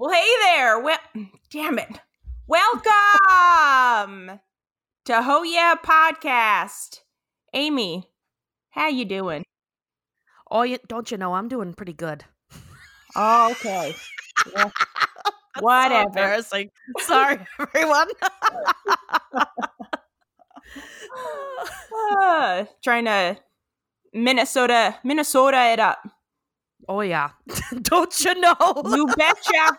Well, hey there. Well, damn it. Welcome to Ho Yeah Podcast. Amy, how you doing? Oh, you, don't you know I'm doing pretty good. Oh, okay. Well, So embarrassing. Sorry, everyone. Ah, trying to Minnesota, Minnesota it up. oh yeah, don't you know? You betcha.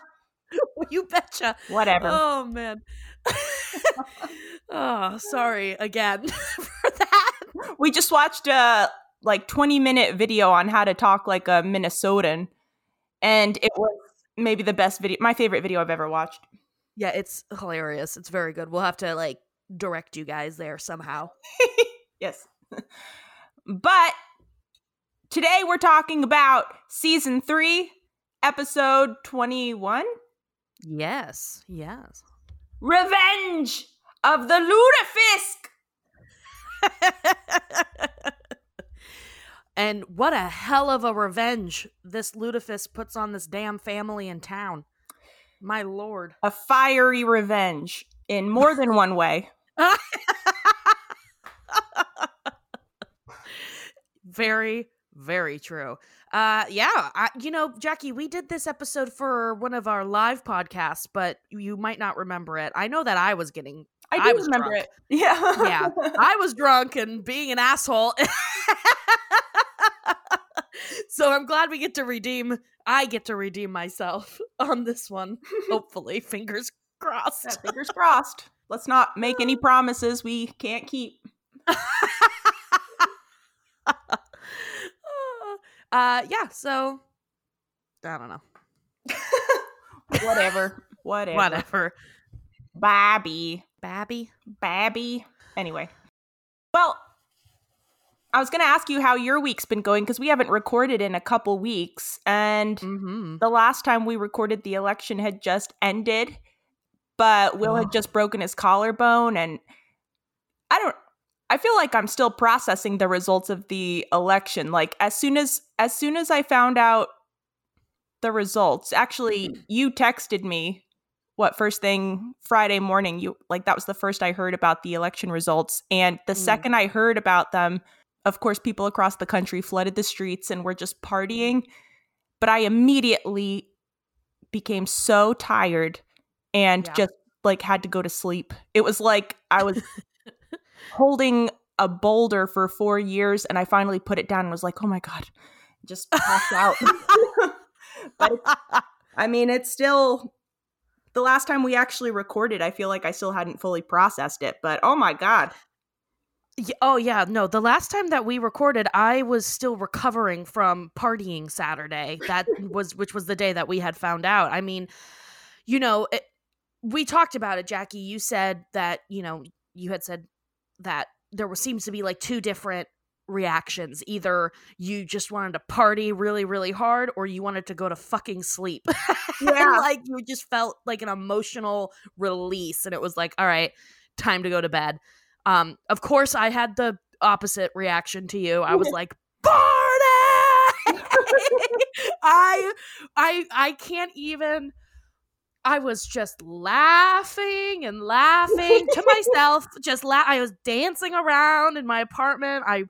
you betcha. Whatever. Oh man. oh, sorry again for that. We just watched a like 20 minute video on how to talk like a Minnesotan, and it was maybe the best video, my favorite video I've ever watched. Yeah, it's hilarious. It's very good. We'll have to like direct you guys there somehow. yes. but today we're talking about season three, episode 21 Yes, yes. Revenge of the Lutefisk. and what a hell of a revenge this Lutefisk puts on this damn family in town. My lord. A fiery revenge in more than one way. very, very true. Uh, yeah, I, you know, Jackie, we did this episode for one of our live podcasts, but you might not remember it. I know that I was getting, I I was remember drunk. it. Yeah. yeah, I was drunk and being an asshole. so I'm glad we get to redeem. I get to redeem myself on this one. Hopefully, fingers crossed. Yeah, fingers crossed. Let's not make any promises we can't keep. Uh, yeah. So I don't know. Whatever. Whatever. Whatever. Babby. Babby. Babby. Anyway. Well, I was going to ask you how your week's been going because we haven't recorded in a couple weeks. And Mm-hmm. the last time we recorded, the election had just ended, but Will Oh. had just broken his collarbone. And I don't. I feel like I'm still processing the results of the election. Like as soon as as soon as I found out the results, actually you texted me what first thing Friday morning you like that was the first I heard about the election results and the Mm. second I heard about them of course people across the country flooded the streets and were just partying but I immediately became so tired and Yeah. just like had to go to sleep. It was like I was holding a boulder for 4 years and I finally put it down and was like, "Oh my god." Just passed out. but I mean, it's still the last time we actually recorded, I feel like I still hadn't fully processed it, but oh my god. Oh yeah, no. The last time that we recorded, I was still recovering from partying Saturday. That was which was the day that we had found out. I mean, you know, it, we talked about it, Jackie. You said that you know you had said that there was seems to be like two different reactions. Either you just wanted to party really, really hard, or you wanted to go to fucking sleep. Yeah. like you just felt like an emotional release, and it was like, all right, time to go to bed. Um, of course, I had the opposite reaction to you. I was like, party! I, I, I can't even. I was just laughing and laughing to myself. Just la- I was dancing around in my apartment. I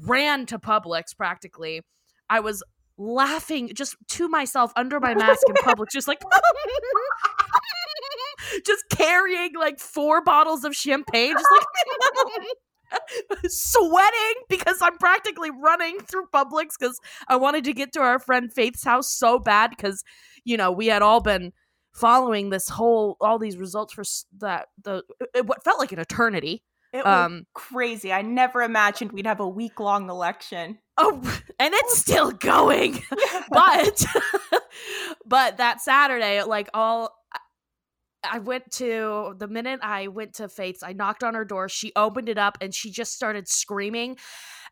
ran to Publix practically. I was laughing just to myself under my mask in Publix, just like just carrying like four bottles of champagne, just like sweating because I'm practically running through Publix because I wanted to get to our friend Faith's house so bad because you know we had all been following this whole all these results for that the it, what felt like an eternity. It was Um, crazy. I never imagined we'd have a week long election. Oh, and it's still going. but but that Saturday, like all I went to the minute I went to Faith's, I knocked on her door. She opened it up and she just started screaming.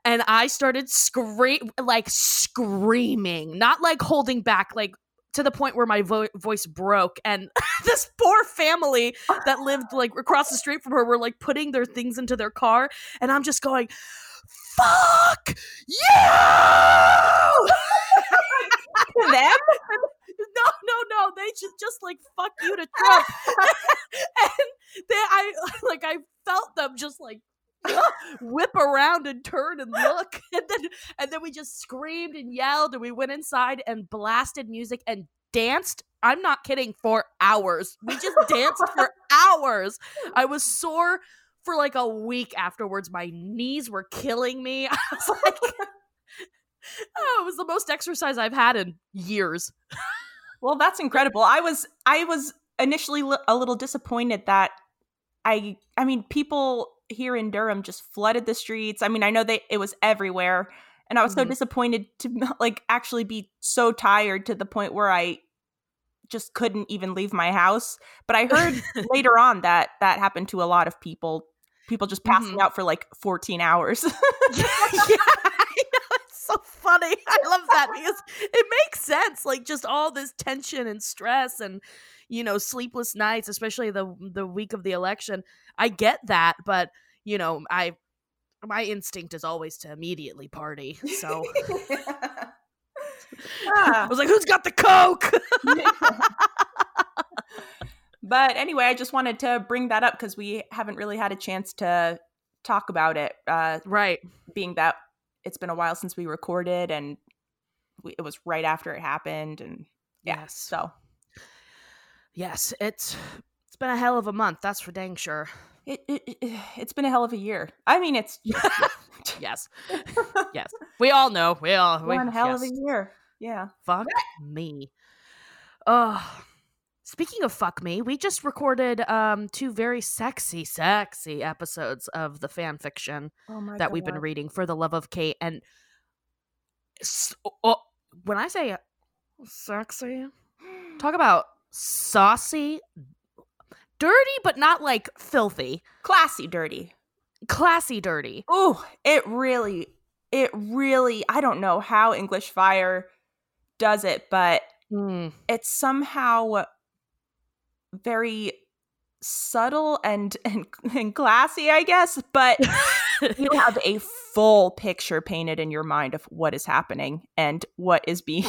And I started scream like screaming, not like holding back, like to the point where my vo- voice broke. And this poor family that lived like across the street from her were like putting their things into their car. And I'm just going, fuck you! Them? no, no, no. They just just like fuck you to Trump. and then I like I felt them just like whip around and turn and look. And then and then we just screamed and yelled and we went inside and blasted music and danced. I'm not kidding, for hours. We just danced for hours. I was sore for like a week afterwards. My knees were killing me. I was like Oh, it was the most exercise I've had in years. Well, that's incredible. I was I was initially a little disappointed that I I mean people here in Durham just flooded the streets. I mean, I know they it was everywhere and I was so Mhm. disappointed to like actually be so tired to the point where I just couldn't even leave my house. But I heard later on that that happened to a lot of people. People just passing Mhm. out for like 14 hours. yeah, I know. It's so funny. I love that because it makes sense. Like just all this tension and stress and you know sleepless nights, especially the the week of the election. I get that, but you know, I my instinct is always to immediately party. So I Ah. was like, "Who's got the coke?" but anyway, I just wanted to bring that up because we haven't really had a chance to talk about it. Uh, right. being that it's been a while since we recorded, and we, it was right after it happened, and yeah, Yes. so Yes. It's it's been a hell of a month. That's for dang sure. it, it, it it's been a hell of a year. I mean, it's Yes. yes. We all know. We all we, one hell of a year. Yeah. Fuck me. Oh, speaking of fuck me, we just recorded um two very sexy, sexy episodes of the fan fiction Oh that we've been reading for the love of Kate. And s- oh, when I say sexy, talk about saucy, dirty, but not like filthy, classy, dirty. classy, dirty. Oh, it really, it really. I don't know how English Fire does it, but Mm. it's somehow very subtle and and, and classy, I guess. But you have a full picture painted in your mind of what is happening and what is being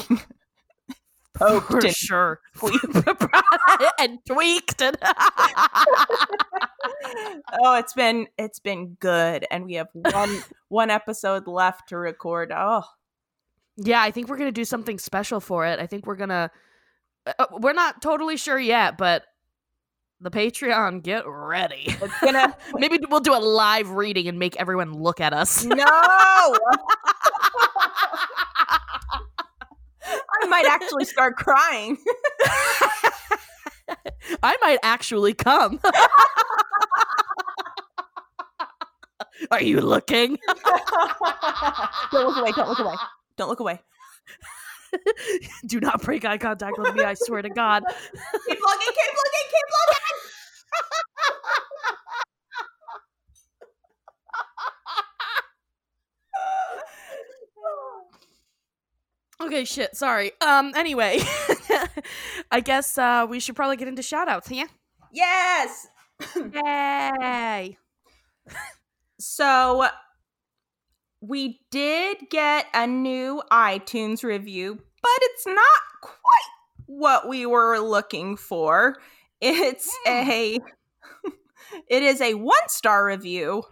poked For and sure. and tweaked and oh it's been it's been good and we have one one episode left to record oh Yeah, I think we're gonna do something special for it. I think we're gonna. Uh, we're not totally sure yet, but the Patreon, get ready. it's gonna Maybe we'll do a live reading and make everyone look at us. no i might actually start crying I might actually come. Are you looking? don't look away don't look away don't look away do not break eye contact with me. I swear to God. keep looking keep looking keep looking Okay, shit. Sorry. Um. Anyway, I guess uh, we should probably get into shoutouts. Yeah. yes Yay! So we did get a new iTunes review, but it's not quite what we were looking for. It's a it is a one-star review.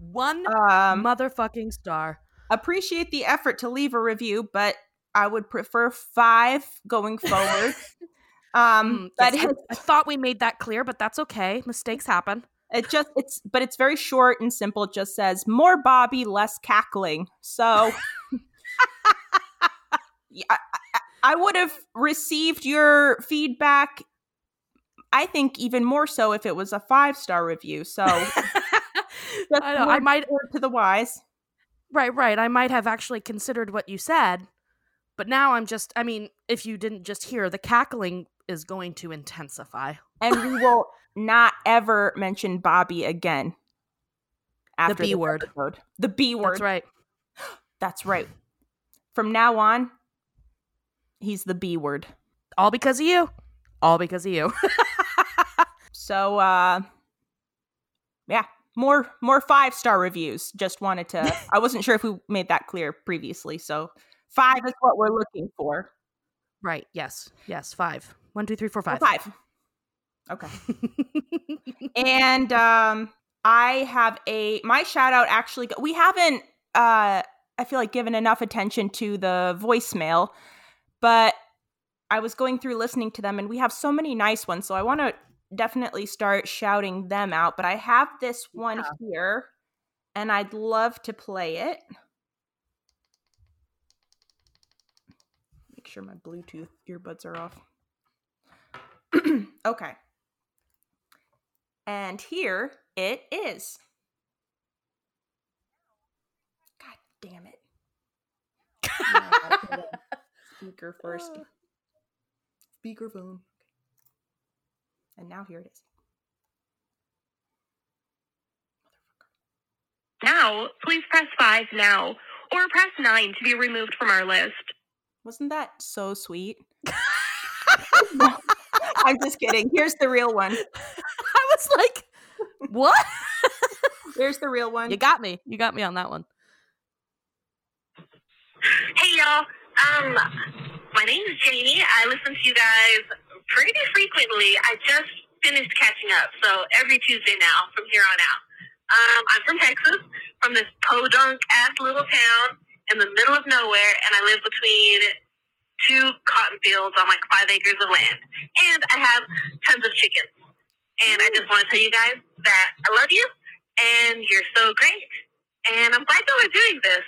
One Um motherfucking star. appreciate the effort to leave a review, but I would prefer 5 going forward. um yes, I- I thought we made that clear, but that's okay. Mistakes happen. It just it's but it's very short and simple. It just says more Bobby, less cackling. So Yeah, I, I, would have received your feedback. I think even more so if it was a five star review. So I, know, I might to the wise. right, right. I might have actually considered what you said, But now I'm just, I mean, if you didn't just hear, the cackling is going to intensify. And we will not ever mention Bobby again. After the B this word. episode. The B word. That's right. That's right. From now on, he's the B word. All because of you. All because of you. So uh yeah, more more five star reviews. Just wanted to I wasn't sure if we made that clear previously. So five is what we're looking for. right. Yes. Yes. Five. One, two, three, four, Or five. Five. Okay. and um I have a my shout out actually we haven't uh I feel like given enough attention to the voicemail, but I was going through listening to them and we have so many nice ones. So I want to definitely start shouting them out, but I have this one here and I'd love to play it. Make sure my Bluetooth earbuds are off. okay. And here it is. God damn it. No, I gotta put it on Speaker first. Uh. Speakerphone. And now here it is. Now, please press 5 now, or press 9 to be removed from our list. Wasn't that so sweet? I'm just kidding. Here's the real one. I was like, what? Here's the real one. you got me. You got me on that one. Hey, y'all. Um, my name is Janie. I listen to you guys pretty frequently. I just finished catching up, so every Tuesday now from here on out. Um, I'm from Texas, from this podunk ass little town in the middle of nowhere, and I live between two cotton fields on like five acres of land. And I have tons of chickens. And I just want to tell you guys that I love you, and you're so great. And I'm glad that we're doing this.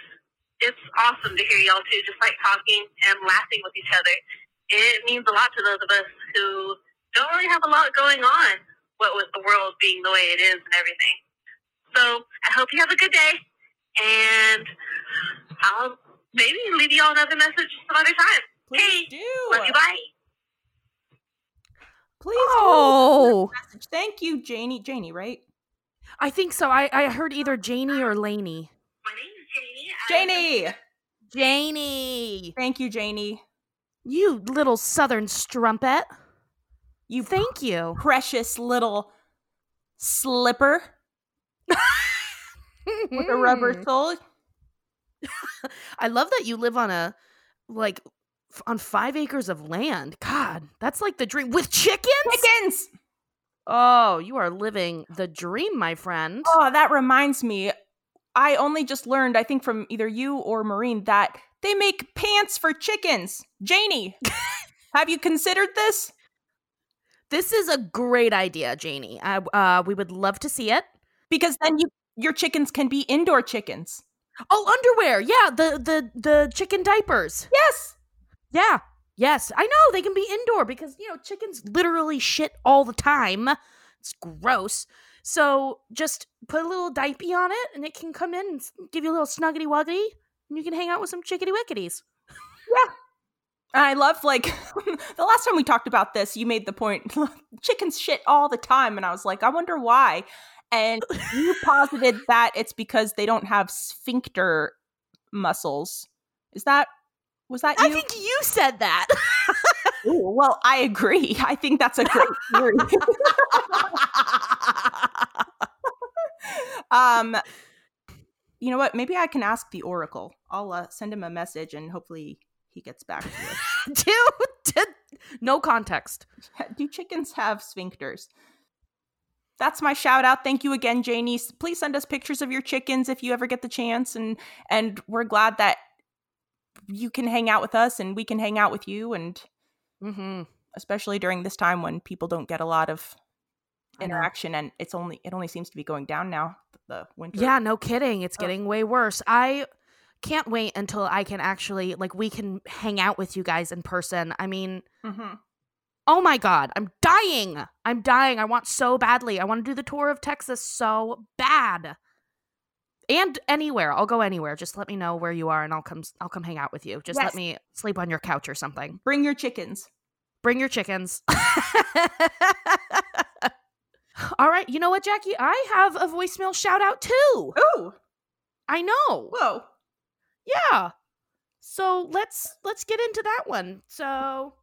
It's awesome to hear y'all too, just like talking and laughing with each other. It means a lot to those of us who don't really have a lot going on, what with the world being the way it is and everything. So I hope you have a good day, and I'll maybe leave you all another message some other time. Please Hey, do. Love you, bye. Please Oh, Thank you, Janie. Janie, right? I think so. I, I heard either Janie or Laney. My name is Janie. Janie. Janie. Thank you, Janie. You little southern strumpet. You Thank you. precious little slipper with a rubber Mm. sole. I love that you live on a like f- on five acres of land. God, that's like the dream with chickens. Chickens. Oh, you are living the dream, my friend. Oh, that reminds me. I only just learned, I think from either you or Maureen, that they make pants for chickens. Janie, have you considered this? This is a great idea, Janie. I, uh, we would love to see it. Because then you your chickens can be indoor chickens. Oh, underwear. Yeah, the the the chicken diapers. Yes. Yeah. Yes, I know they can be indoor because you know chickens literally shit all the time. It's gross. So just put a little diaper on it, and it can come in and give you a little snuggity wuggity, and you can hang out with some chickity wickities. Yeah. And I love like the last time we talked about this, you made the point chickens shit all the time and I was like, I wonder why. And you posited that it's because they don't have sphincter muscles. Is that was that you? I think you said that. Ooh, well, I agree. I think that's a great theory. um you know what? Maybe I can ask the oracle. I'll uh, send him a message and hopefully he gets back to us. Dude, no context. Do chickens have sphincters? That's my shout out. Thank you again, Janie. Please send us pictures of your chickens if you ever get the chance, and and we're glad that you can hang out with us and we can hang out with you, and Mm-hmm. especially during this time when people don't get a lot of interaction, and it's only it only seems to be going down now. The winter. Yeah, no kidding. It's Oh. getting way worse. I can't wait until I can actually like we can hang out with you guys in person. I mean, hmm oh my god, I'm dying. I'm dying. I want so badly. I want to do the tour of Texas so bad. and anywhere. I'll go anywhere. Just let me know where you are, and I'll come. I'll come hang out with you. Just Yes. let me sleep on your couch or something. Bring your chickens. Bring your chickens. All right. You know what, Jackie? I have a voicemail shout out too. Ooh. I know. Whoa. Yeah. So let's let's get into that one. So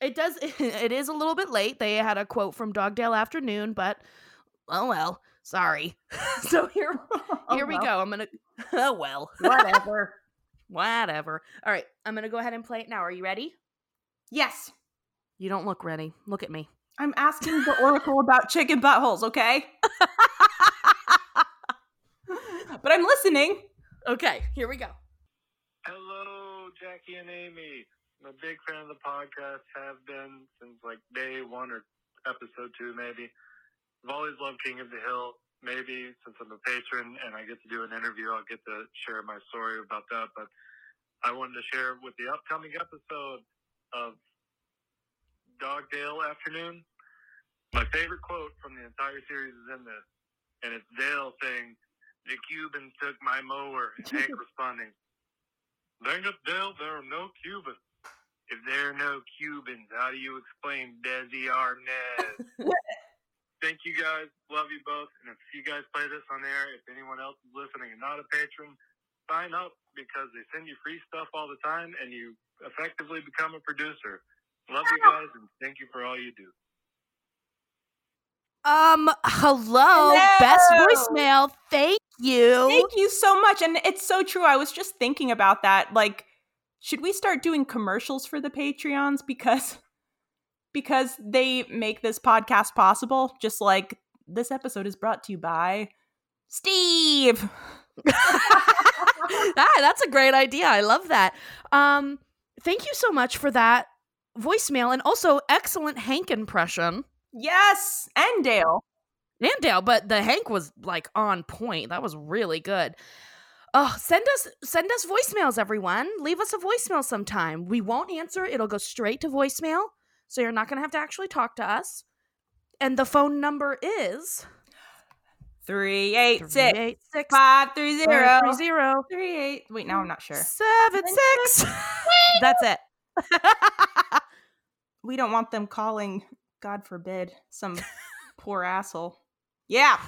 it does it is a little bit late. They had a quote from Dog Dale Afternoon, but oh well. Sorry. so here oh here we go. I'm gonna oh well. Whatever. Whatever. All right. I'm gonna go ahead and play it now. Are you ready? yes. You don't look ready. Look at me. I'm asking the oracle about chicken buttholes, okay? but I'm listening. Okay, here we go. Hello, Jackie and Amy. I'm a big fan of the podcast, have been since like day one or episode two, maybe. I've always loved King of the Hill. Maybe since I'm a patron and I get to do an interview, I'll get to share my story about that. But I wanted to share with the upcoming episode of Dog Dale Afternoon. My favorite quote from the entire series is in this, and it's Dale saying, "The Cubans took my mower," and Hank responding, Dang it, Dale, there are no Cubans. If there are no Cubans, how do you explain Desi Arnaz? Thank you guys. Love you both. And if you guys play this on air, if anyone else is listening and not a patron, sign up because they send you free stuff all the time and you effectively become a producer. Love you guys and thank you for all you do. Um, hello, best voicemail. Thank you. Thank you so much. And it's so true. I was just thinking about that. Like, should we start doing commercials for the Patreons because because they make this podcast possible? Just like this episode is brought to you by Steve. ah, that's a great idea. I love that. Um, thank you so much for that voicemail and also excellent Hank impression. Yes, and Dale. And Dale, but the Hank was like on point. That was really good. Oh, send us send us voicemails, everyone. Leave us a voicemail sometime. We won't answer. It'll go straight to voicemail. So you're not gonna have to actually talk to us. And the phone number is 386 386 530 530 38. Wait, now I'm not sure. seven six. That's it. We don't want them calling, God forbid, some poor asshole. Yeah.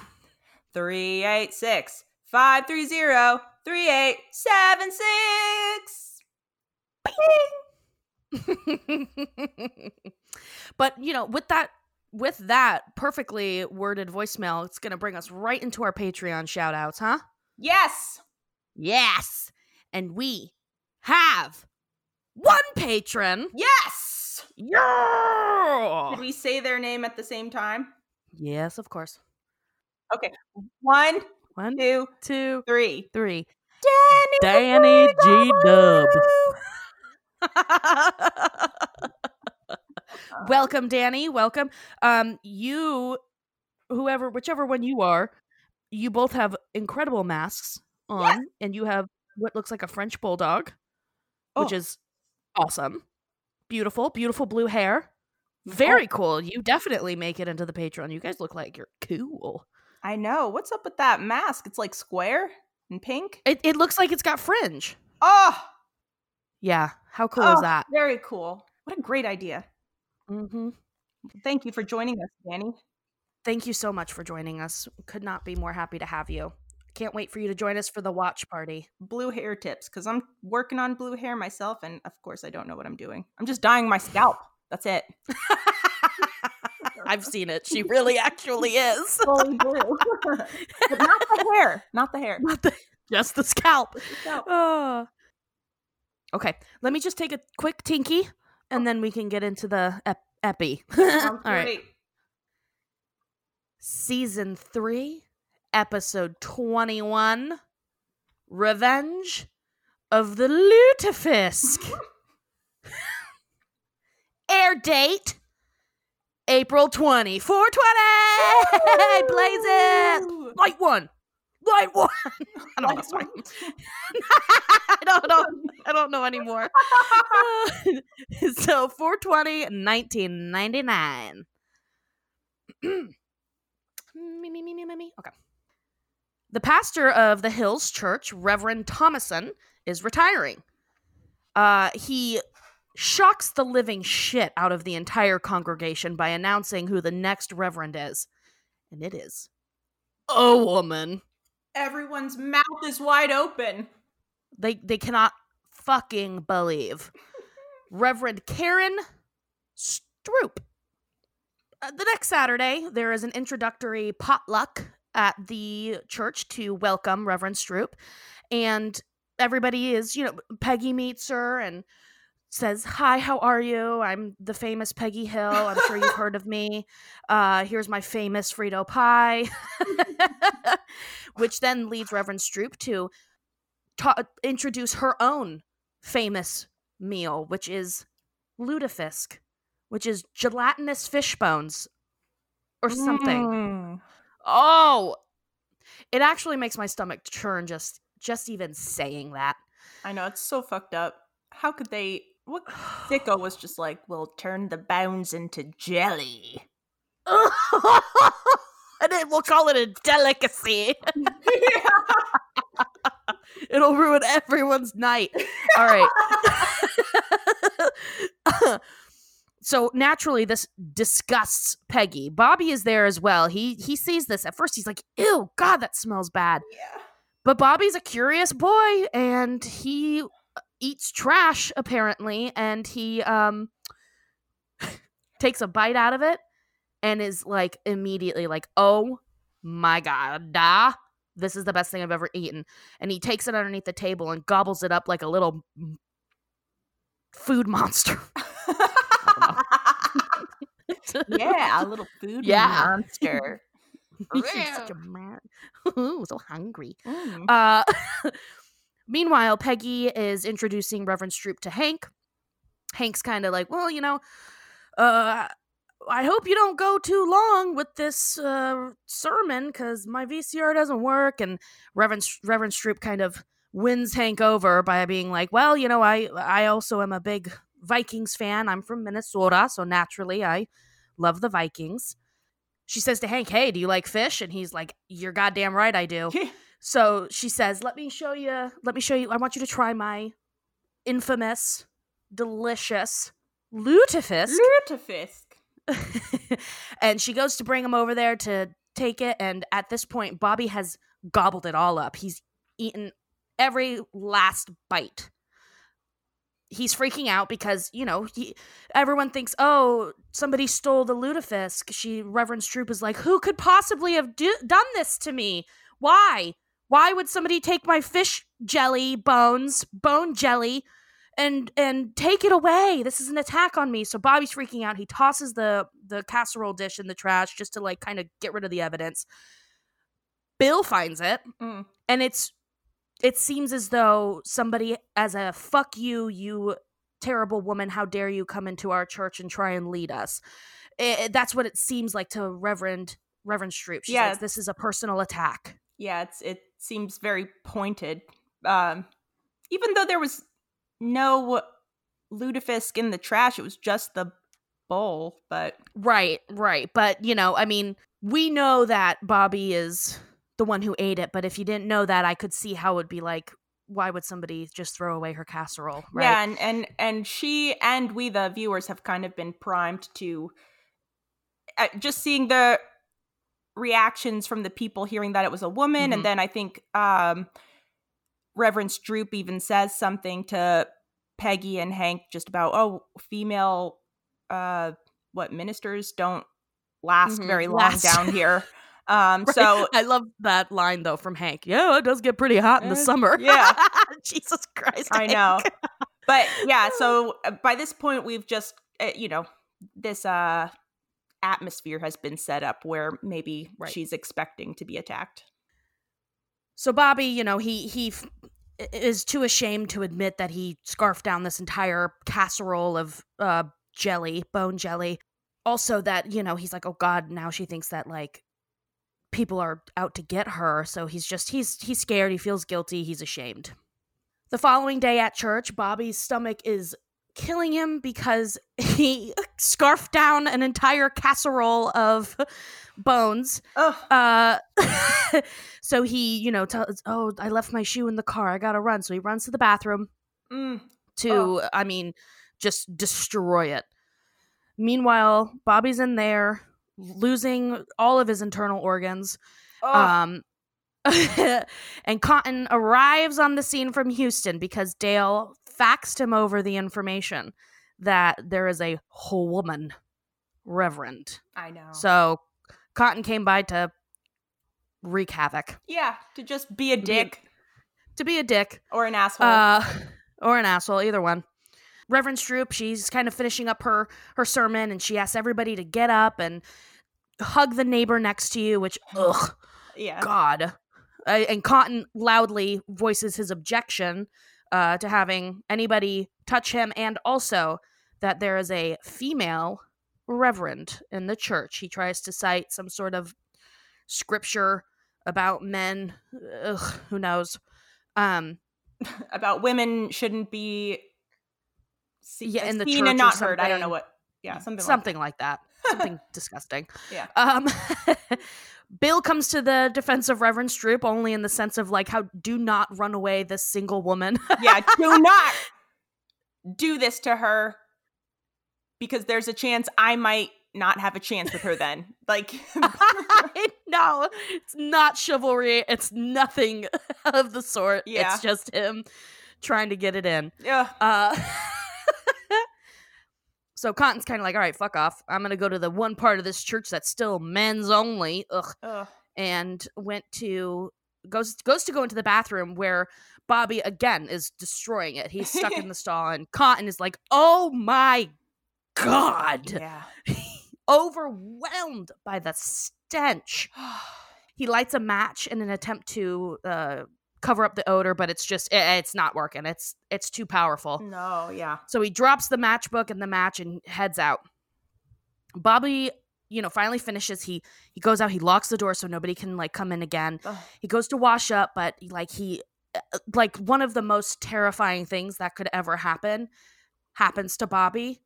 386 530 3876. but you know, with that with that perfectly worded voicemail, it's gonna bring us right into our Patreon shout outs, huh? Yes. Yes. And we have one patron. Yes. Yeah. Did we say their name at the same time? Yes, of course. Okay. One, One, two, two, three. three. Danny, Danny G Dub. welcome, Danny. Welcome. Um, you, whoever, whichever one you are, you both have incredible masks on, and you have what looks like a French bulldog, which Oh. is awesome. Beautiful, beautiful blue hair. Very cool. You definitely make it into the Patreon. You guys look like you're cool. I know. What's up with that mask? It's like square and pink. It, it looks like it's got fringe. Oh, Yeah. How cool oh, is that? Very cool. What a great idea. Mm-hmm. Thank you for joining us, Danny. Thank you so much for joining us. Could not be more happy to have you. Can't wait for you to join us for the watch party. Blue hair tips because I'm working on blue hair myself, and of course, I don't know what I'm doing. I'm just dyeing my scalp. That's it. I've seen it. She really actually is. Oh, Fully blue, but not the hair. Not the hair. Not the, just the scalp. scalp. Oh. Okay, let me just take a quick tinky and then we can get into the ep- epi. All right. Season 3, episode 21 Revenge of the Lutefisk. Air date April 20, 420. Blaze it. Light one. Light one. I don't know. Sorry. I don't know. I don't know anymore. so 420 1999. me, me, me, me, me, me. Okay. The pastor of the Hills Church, Reverend Thomason, is retiring. Uh, he shocks the living shit out of the entire congregation by announcing who the next reverend is. And it is a woman. Everyone's mouth is wide open. They they cannot fucking believe. Reverend Karen Stroop. Uh, the next Saturday, there is an introductory potluck at the church to welcome Reverend Stroop. And everybody is, you know, Peggy meets her and says, Hi, how are you? I'm the famous Peggy Hill. I'm sure you've heard of me. Uh, here's my famous Frito pie. Which then leads Reverend Stroop to ta- introduce her own famous meal, which is lutefisk, which is gelatinous fish bones or something. Mm. Oh, it actually makes my stomach churn just just even saying that. I know it's so fucked up. How could they? What sicko was just like, we'll turn the bones into jelly. and then we'll call it a delicacy. It'll ruin everyone's night. All right. so naturally this disgusts Peggy. Bobby is there as well. He he sees this. At first he's like, "Ew, god, that smells bad." Yeah. But Bobby's a curious boy and he eats trash apparently and he um takes a bite out of it and is like immediately like, "Oh my god, da. This is the best thing I've ever eaten." And he takes it underneath the table and gobbles it up like a little food monster. yeah, a little food Yeah. monster. He's such a man. Ooh, so hungry. Mm. Uh, meanwhile, Peggy is introducing Reverend Stroop to Hank. Hank's kind of like, well, you know, uh, I hope you don't go too long with this uh, sermon because my VCR doesn't work. And Reverend Reverend Stroop kind of wins Hank over by being like, well, you know, I I also am a big Vikings fan. I'm from Minnesota, so naturally I love the Vikings. She says to Hank, "Hey, do you like fish?" And he's like, "You're goddamn right, I do." So she says, "Let me show you. Let me show you. I want you to try my infamous, delicious lutefisk." Lutefisk. and she goes to bring him over there to take it. And at this point, Bobby has gobbled it all up. He's eaten every last bite. He's freaking out because you know he, everyone thinks, oh, somebody stole the lutefisk. She Reverend Stroop is like, who could possibly have do- done this to me? Why? Why would somebody take my fish jelly bones, bone jelly, and and take it away? This is an attack on me. So Bobby's freaking out. He tosses the the casserole dish in the trash just to like kind of get rid of the evidence. Bill finds it, Mm. and it's it seems as though somebody as a fuck you, you terrible woman, how dare you come into our church and try and lead us? I- that's what it seems like to Reverend Reverend Stroop. She's Yeah. like, this is a personal attack. Yeah, it's it seems very pointed. Um, even though there was no lutefisk in the trash, it was just the bowl. But Right, right. But, you know, I mean, we know that Bobby is the one who ate it, but if you didn't know that, I could see how it would be like, why would somebody just throw away her casserole? Right. yeah, and and and she and we the viewers have kind of been primed to uh, just seeing the reactions from the people hearing that it was a woman, Mhm. and then I think um, Reverend Stroop even says something to Peggy and Hank just about oh, female, uh, what ministers don't last Mhm, very long last. down here. Um, Right? so I love that line though from Hank. Yeah, it does get pretty hot in the Uh, summer. yeah. Jesus Christ. I Hank. know. but yeah, so uh, by this point we've just uh, you know this uh atmosphere has been set up where maybe Right. she's expecting to be attacked. So Bobby, you know, he he f- is too ashamed to admit that he scarfed down this entire casserole of uh jelly, bone jelly. Also that, you know, he's like, "Oh god, now she thinks that like people are out to get her." So he's just he's he's scared, he feels guilty, he's ashamed. The following day at church, Bobby's stomach is killing him because he scarfed down an entire casserole of bones. Ugh. Uh, so he, you know, tells, "Oh, I left my shoe in the car. I gotta run." So he runs to the bathroom Mm. to, I mean, just destroy it. Meanwhile, Bobby's in there losing all of his internal organs. Ugh. Um, and Cotton arrives on the scene from Houston because Dale faxed him over the information that there is a whole woman reverend. I know. So Cotton came by to wreak havoc, yeah, to just be a be a- dick to be a dick, or an asshole. uh, or an asshole, either one. Reverend Stroop, she's kind of finishing up her her sermon, and she asks everybody to get up and hug the neighbor next to you. Which, ugh, yeah. God. Uh, and Cotton loudly voices his objection uh, to having anybody touch him, and also that there is a female reverend in the church. He tries to cite some sort of scripture about men. Ugh, who knows? Um, About women shouldn't be see- Yeah, in the seen church and not heard. I don't know what. Yeah, something. something like that. Something disgusting. Yeah. Um, Bill comes to the defense of Reverend Stroop only in the sense of like, how do not run away this single woman. Yeah. Do not do this to her because there's a chance I might not have a chance with her. Then, like, no, it's not chivalry. It's nothing of the sort. Yeah. It's just him trying to get it in. Yeah. Uh, so Cotton's kind of like, all right, fuck off. I'm gonna go to the one part of this church that's still men's only. Ugh. Ugh. and went to goes goes to go into the bathroom where Bobby again is destroying it. He's stuck in the stall, and Cotton is like, "Oh my god!" Yeah. Overwhelmed by the stench. He lights a match in an attempt to uh, cover up the odor, but it's just i- it's not working. It's it's too powerful. no. Yeah. So he drops the matchbook and the match and heads out. Bobby, you know, finally finishes. He he goes out. He locks the door so nobody can like come in again. Ugh. He goes to wash up, but like he uh, like one of the most terrifying things that could ever happen happens to Bobby.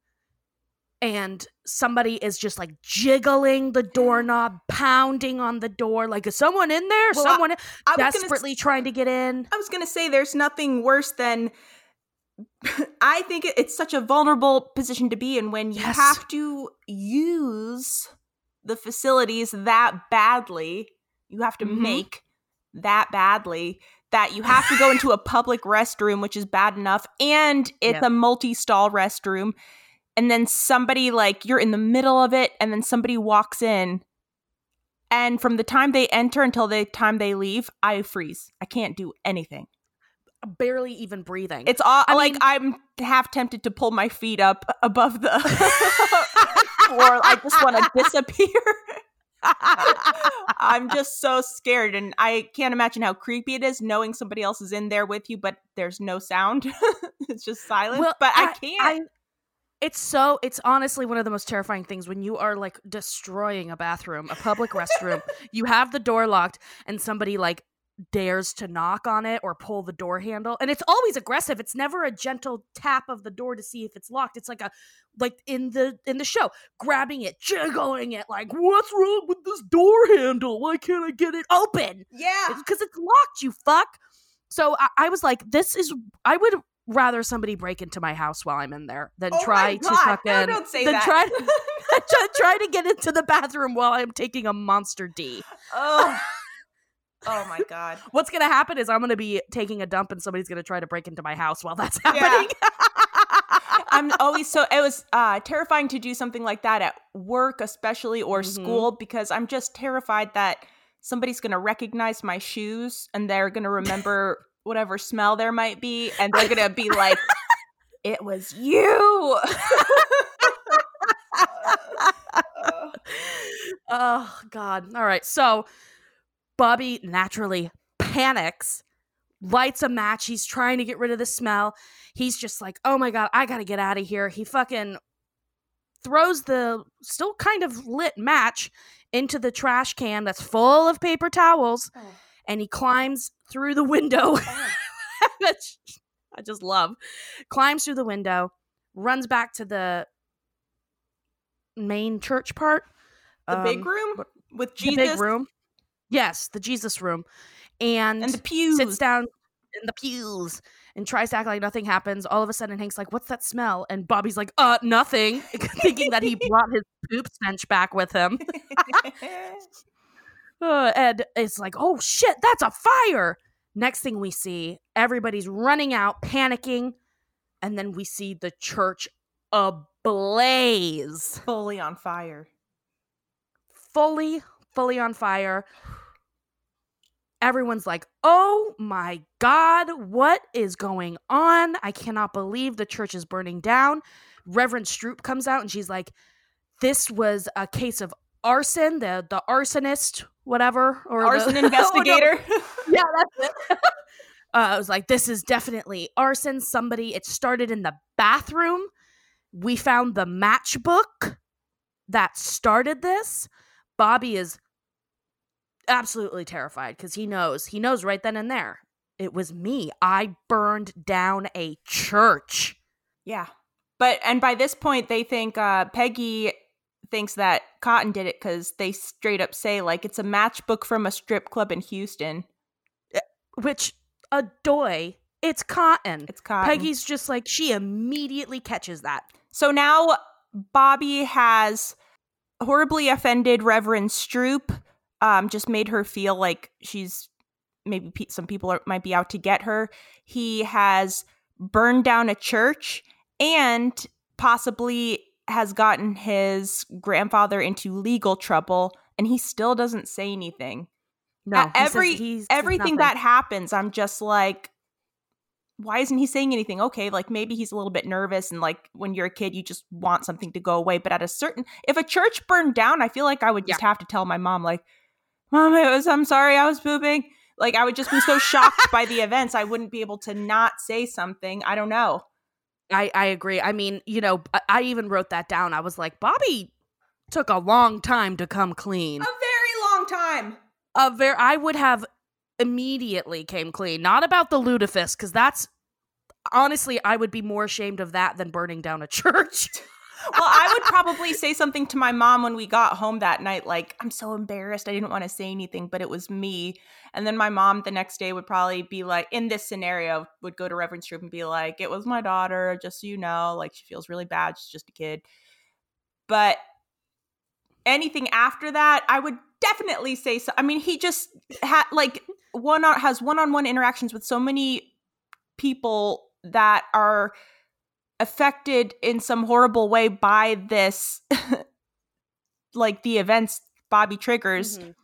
And somebody is just like jiggling the doorknob, pounding on the door. Like, is someone in there? Well, someone I s- desperately trying to get in. I was gonna say there's nothing worse than I think it's such a vulnerable position to be in when you Yes. have to use the facilities that badly. You have to Mhm. make that badly that you have to go into a public restroom, which is bad enough, and it's Yep. a multi-stall restroom. And then somebody like you're in the middle of it, and then somebody walks in, and from the time they enter until the time they leave, I freeze. I can't do anything. Barely even breathing. It's all I like mean- I'm half tempted to pull my feet up above the floor. I just want to disappear. I'm just so scared, and I can't imagine how creepy it is knowing somebody else is in there with you, but there's no sound. it's just silence. Well, but I, can't. I, it's so. It's honestly one of the most terrifying things when you are like destroying a bathroom, a public restroom. You have the door locked, and somebody like dares to knock on it or pull the door handle, and it's always aggressive. It's never a gentle tap of the door to see if it's locked. It's like a like in the in the show, grabbing it, jiggling it, like what's wrong with this door handle? Why can't I get it open? yeah. because it's locked you fuck so I, I was like this is i would rather somebody break into my house while i'm in there than Oh try to fucking No, don't say than that. try, try, try to get into the bathroom while i'm taking a monster d oh. oh my god. what's gonna happen is i'm gonna be taking a dump and somebody's gonna try to break into my house while that's Yeah. happening I'm always so it was uh terrifying to do something like that at work especially or Mhm. school because I'm just terrified that somebody's going to recognize my shoes and they're going to remember whatever smell there might be and they're to be like it was you. oh god. All right. So bobby naturally panics lights a match. He's trying to get rid of the smell. He's just like oh my god. I gotta get out of here. He fucking throws the still kind of lit match into the trash can that's full of paper towels oh. And he climbs through the window which i just love climbs through the window runs back to the main church part. The big um, room with the Jesus big room. Yes, the Jesus room. And, and the pews. sits down in the pews and tries to act like nothing happens. All of a sudden, Hank's like, What's that smell? And Bobby's like, Uh, nothing, thinking that he brought his poop stench back with him. Uh, Ed is like, Oh shit, that's a fire. Next thing we see, everybody's running out, panicking. And then we see the church ablaze, Fully on fire. fully, fully on fire. Everyone's like, oh my God, what is going on? I cannot believe the church is burning down. Reverend Stroop comes out and she's like, this was a case of arson, the, the arsonist, whatever. Or the- Arson Oh, no. investigator. yeah, that's it. uh, I was like, this is definitely arson. Somebody, it started in the bathroom. We found the matchbook that started this. Bobby is absolutely terrified because he knows, he knows right then and there. It was me. I burned down a church. Yeah. But and by this point they think uh Peggy thinks that Cotton did it cuz they straight up say like it's a matchbook from a strip club in Houston. Which, a doy. it's cotton. It's Cotton. Peggy's just like, she immediately catches that. So now Bobby has horribly offended Reverend Stroop. Um, just made her feel like she's maybe pe- some people are, might be out to get her. He has burned down a church and possibly has gotten his grandfather into legal trouble, and he still doesn't say anything. No, every says everything that happens, I'm just like, why isn't he saying anything? Okay, like maybe he's a little bit nervous, and like when you're a kid, you just want something to go away. But at a certain, if a church burned down, I feel like I would just have to tell my mom, like, mom, it was. I'm sorry, I was pooping. Like I would just be so shocked by the events, I wouldn't be able to not say something. I don't know. I, I agree. I mean, you know, I, even wrote that down. I was like, Bobby took a long time to come clean. A very long time. A very, I would have immediately came clean. Not about the lutefisk, because that's honestly, I would be more ashamed of that than burning down a church. Well, I would probably say something to my mom when we got home that night, like, I'm so embarrassed. I didn't want to say anything, but it was me. And then my mom the next day would probably be like, in this scenario, would go to Reverend Stroop and be like, it was my daughter, just so you know. Like, she feels really bad. She's just a kid. But anything after that, I would definitely say so. I mean, he just had like one on has one on one interactions with so many people that are affected in some horrible way by this like the events Bobby triggers Mhm.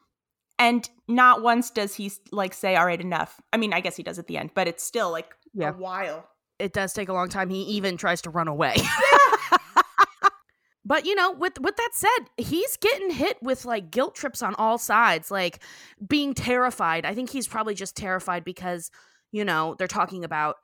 and not once does he like say all right enough. I mean, I guess he does at the end, but it's still like Yeah. a while. It does take a long time. He even tries to run away. But you know, with with that said, he's getting hit with like guilt trips on all sides, like being terrified. I think he's probably just terrified because, you know, they're talking about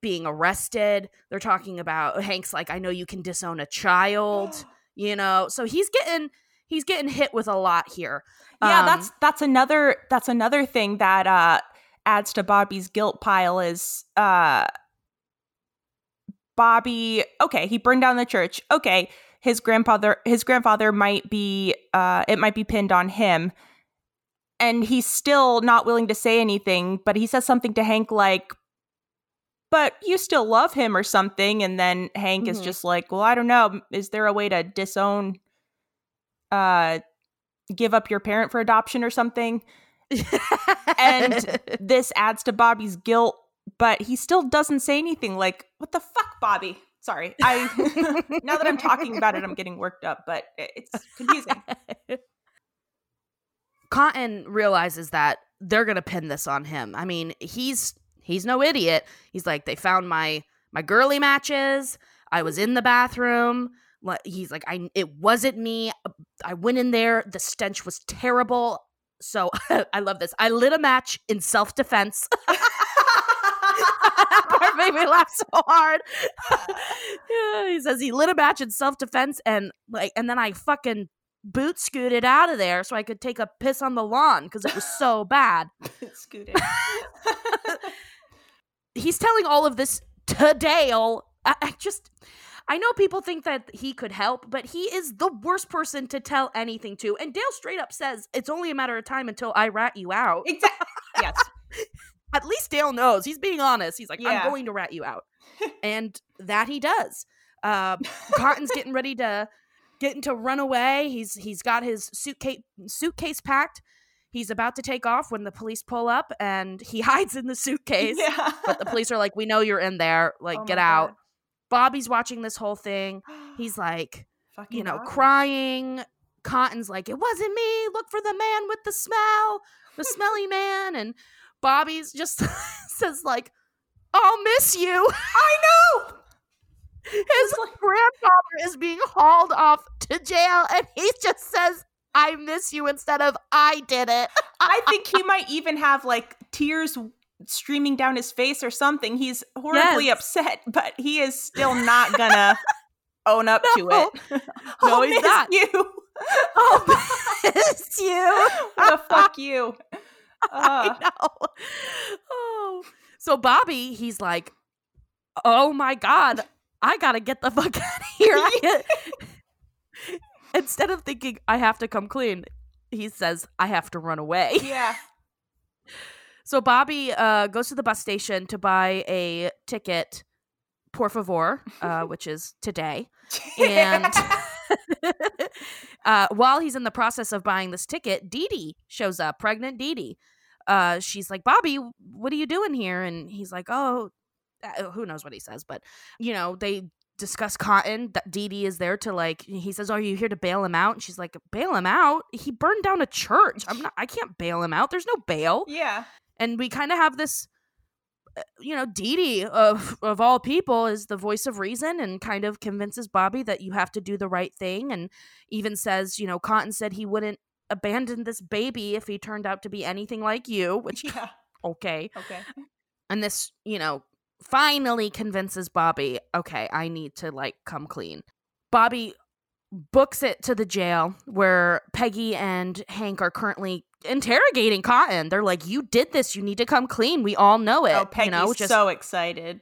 being arrested. They're talking about Hank's like, I know you can disown a child, you know. So he's getting he's getting hit with a lot here. Yeah, Um, that's that's another that's another thing that uh adds to Bobby's guilt pile is uh Bobby okay, he burned down the church. Okay, his grandfather his grandfather might be uh it might be pinned on him. And he's still not willing to say anything, but he says something to Hank like but you still love him or something and then Hank is Mhm. just like, "Well, I don't know, is there a way to disown uh give up your parent for adoption or something?" and this adds to Bobby's guilt, but he still doesn't say anything like, "What the fuck, Bobby?" Sorry. I now that I'm talking about it, I'm getting worked up, but it's confusing. Cotton realizes that they're gonna pin this on him. I mean, he's he's no idiot. He's like, they found my my girly matches. I was in the bathroom. He's like, I it wasn't me. I went in there. The stench was terrible. So I love this. I lit a match in self defense. That part made me laugh so hard. Yeah, he says he lit a match in self defense and like, and then I fucking boot scooted out of there so I could take a piss on the lawn because it was so bad. Scooted. He's telling all of this to Dale. I, I just, I know people think that he could help, but he is the worst person to tell anything to. And Dale straight up says, It's only a matter of time until I rat you out. Exactly. yes. At least Dale knows. He's being honest. He's like, Yeah. I'm going to rat you out. and that he does. Uh, Cotton's getting ready to getting to run away. He's he's got his suitcase suitcase packed. He's about to take off when the police pull up and he hides in the suitcase. Yeah. But the police are like, We know you're in there. Like, Oh get out. God. Bobby's watching this whole thing. He's like, you know, Bobby. crying. Cotton's like, it wasn't me. Look for the man with the smell, the smelly man. And Bobby's just says like, I'll miss you. I know. His grandfather is being hauled off to jail, and he just says, I miss you instead of I did it. I think he might even have like tears streaming down his face or something. He's horribly Yes. upset, but he is still not gonna own up to it. No, I'll he's not. You. I'll miss you. the fuck you. I Uh, know. Oh. So Bobby, he's like, "Oh my god, I gotta get the fuck out of here." I get-" Instead of thinking I have to come clean, he says I have to run away. yeah. So Bobby uh, goes to the bus station to buy a ticket, por favor, uh, which is today. And uh, while he's in the process of buying this ticket, Dee Dee shows up, pregnant Dee Dee. Uh, she's like, Bobby, what are you doing here? And he's like, oh, uh, who knows what he says, but you know, they discuss Cotton. That Dee Dee is there to like. He says, "Are you here to bail him out?" And she's like, "Bail him out? He burned down a church. I'm not. I can't bail him out. There's no bail." yeah. and we kind of have this uh, you know Dee Dee of of all people is the voice of reason and kind of convinces Bobby that you have to do the right thing and even says you know Cotton said he wouldn't abandon this baby if he turned out to be anything like you which Yeah. okay Okay. and this you know finally convinces Bobby okay I need to like come clean Bobby books it to the jail where Peggy and Hank are currently interrogating Cotton. They're like, "You did this. You need to come clean. We all know it." Oh, Peggy's you know, just so excited.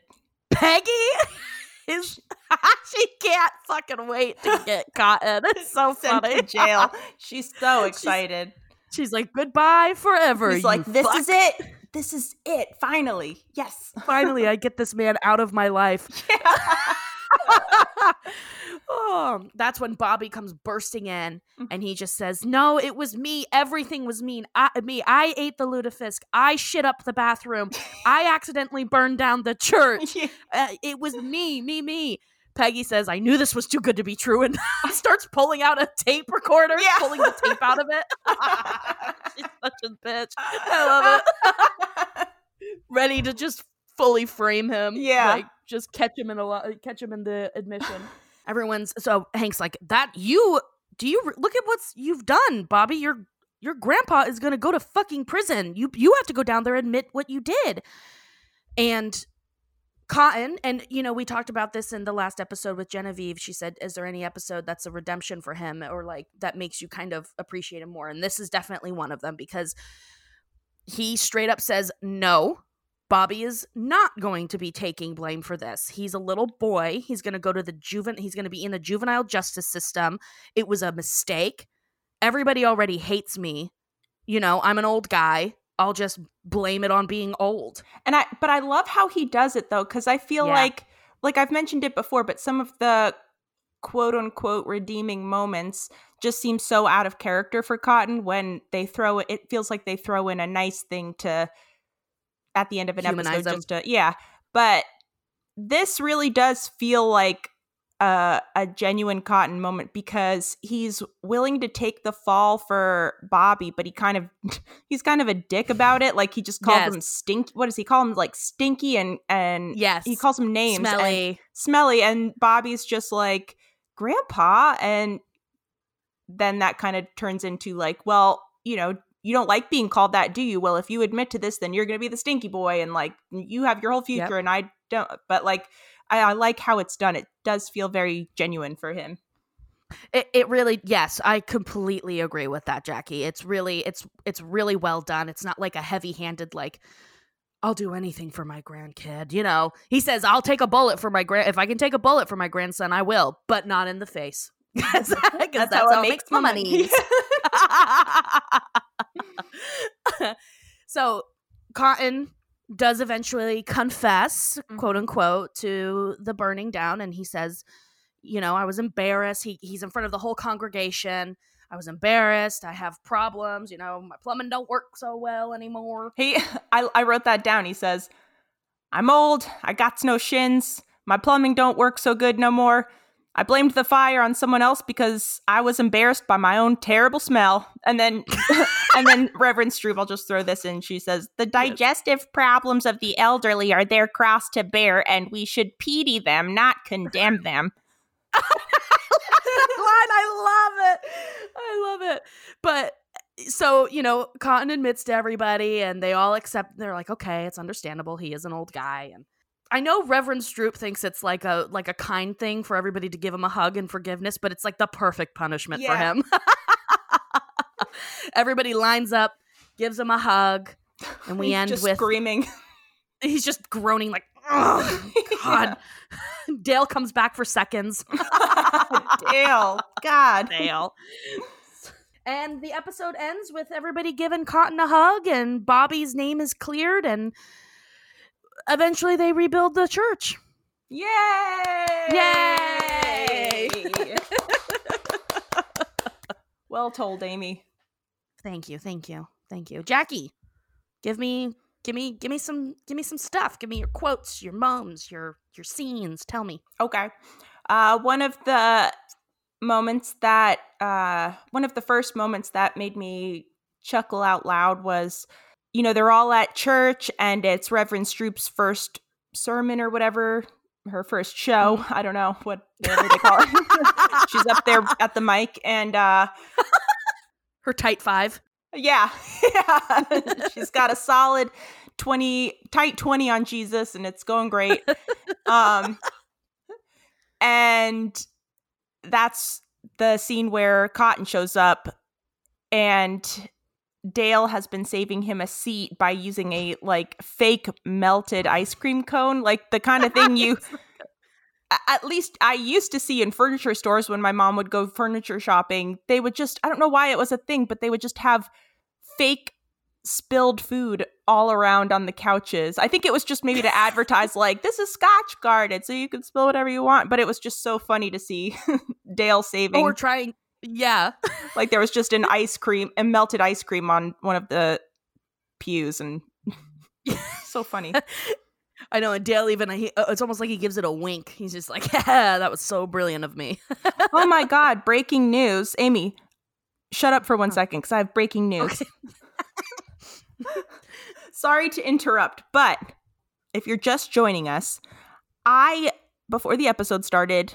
Peggy is she can't fucking wait to get Cotton. It's so Sent funny. to jail. She's so excited. She's like, "Goodbye forever." He's like, this fuck." is it. This is it. Finally. Yes. Finally, I get this man out of my life. Yeah. oh, that's when Bobby comes bursting in Mm. and he just says, "No, it was me. Everything was mean. I, me. I ate the lutefisk. I shit up the bathroom. I accidentally burned down the church. Uh, it was me, me, me." Peggy says, "I knew this was too good to be true," and starts pulling out a tape recorder, Yeah. pulling the tape out of it. She's such a bitch. I love it. Ready to just fully frame him. Yeah. like just catch him in a lo- catch him in the admission. Everyone's so Hank's like that. You do you look at what's you've done, Bobby? Your your grandpa is gonna go to fucking prison. You you have to go down there and admit what you did. And Cotton, and you know, we talked about this in the last episode with Genevieve. She said, Is there any episode that's a redemption for him or like that makes you kind of appreciate him more? And this is definitely one of them because he straight up says, No, Bobby is not going to be taking blame for this. He's a little boy. He's going to go to the juvenile, he's going to be in the juvenile justice system. It was a mistake. Everybody already hates me. You know, I'm an old guy. I'll just blame it on being old. And I but I love how he does it though cuz I feel Yeah. like like I've mentioned it before but some of the quote unquote redeeming moments just seem so out of character for Cotton when they throw it it feels like they throw in a nice thing to at the end of an Humanize episode him. just to yeah but this really does feel like a, a genuine cotton moment because he's willing to take the fall for Bobby, but he kind of he's kind of a dick about it. Like he just calls Yes. him stinky. What does he call him? Like stinky and and Yes. he calls him names. and- Smelly. smelly, and Bobby's just like grandpa, and then that kind of turns into like, well, you know. You don't like being called that, do you? Well, if you admit to this, then you're going to be the stinky boy, and like you have your whole future, and I don't. But like, I, I like how it's done. It does feel very genuine for him. It, it really yes, I completely agree with that, Jackie. It's really it's it's really well done. It's not like a heavy-handed like I'll do anything for my grandkid. You know, he says, I'll take a bullet for my grand. If I can take a bullet for my grandson, I will, but not in the face. Because that's, how, it makes my money. so Cotton does eventually confess, Mhm. quote unquote, to the burning down, and he says, "You know, I was embarrassed. He he's in front of the whole congregation. I was embarrassed. I have problems. You know, my plumbing don't work so well anymore." He, I, I wrote that down. He says, "I'm old. I got no shins. My plumbing don't work so good no more. I blamed the fire on someone else because I was embarrassed by my own terrible smell." And then, and then Reverend Stroop, I'll just throw this in. She says, "The digestive problems of the elderly are their cross to bear, and we should pity them, not condemn them." line. I love it. I love it. But so, you know, Cotton admits to everybody and they all accept they're like, okay, it's understandable. He is an old guy. And I know Reverend Stroop thinks it's like a like a kind thing for everybody to give him a hug and forgiveness, but it's like the perfect punishment for him. everybody lines up, gives him a hug, and we He's end just with screaming. he's just groaning like, oh God. Dale comes back for seconds. Dale, God. Dale. And the episode ends with everybody giving Cotton a hug, and Bobby's name is cleared, and eventually they rebuild the church. Yay! Yay! well told, Amy. Thank you, thank you, thank you, Jackie. Give me, give me, give me some, give me some stuff. Give me your quotes, your moans, your your scenes. Tell me. Okay. Uh, one of the moments that, uh, one of the first moments that made me chuckle out loud was, you know, they're all at church and it's Reverend Stroop's first sermon or whatever, her first show. I don't know what they call it. She's up there at the mic and, uh, Her tight five. yeah, yeah. she's got a solid 20 tight 20 on Jesus and it's going great. um and that's the scene where Cotton shows up and Dale has been saving him a seat by using a like fake melted ice cream cone, like the kind of thing you at least I used to see in furniture stores when my mom would go furniture shopping. They would just I don't know why it was a thing, but they would just have fake spilled food all around on the couches. I think it was just maybe to advertise like this is scotch guarded so you can spill whatever you want, but it was just so funny to see Dale saving we're trying. Yeah. like there was just an ice cream and melted ice cream on one of the pews and so funny. I know, and Dale even he, uh, it's almost like he gives it a wink. He's just like, "Yeah, that was so brilliant of me." oh my god, breaking news. Amy, shut up for one second cuz I have breaking news. Sorry to interrupt, but if you're just joining us, I before the episode started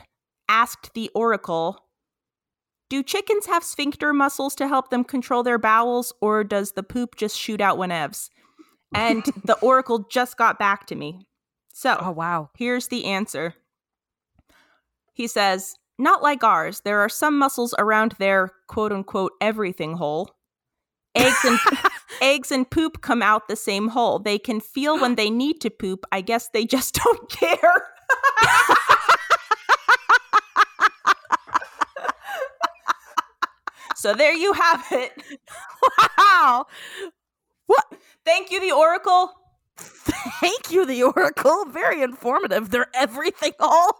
asked the oracle do chickens have sphincter muscles to help them control their bowels, or does the poop just shoot out whenevs? And the oracle just got back to me. So, Oh wow. Here's the answer. He says, Not like ours. There are some muscles around their quote unquote everything hole. Eggs and eggs and poop come out the same hole. They can feel when they need to poop. I guess they just don't care. So there you have it. wow. What? Thank you, the Oracle. Thank you, the Oracle. Very informative. They're everything all.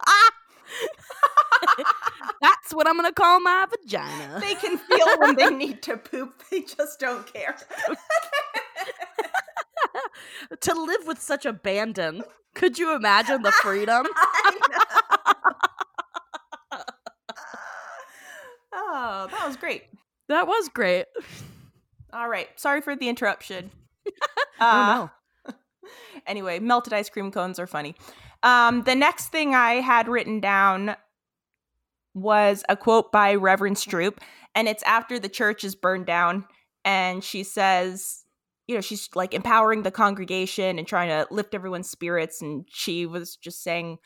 That's what I'm gonna call my vagina. They can feel when they need to poop. They just don't care. to live with such abandon. Could you imagine the freedom? oh, that was great. That was great. All right. Sorry for the interruption. Uh, oh Anyway, melted ice cream cones are funny. Um, the next thing I had written down was a quote by Reverend Stroop, and it's after the church is burned down, and she says, you know, she's like empowering the congregation and trying to lift everyone's spirits, and she was just saying,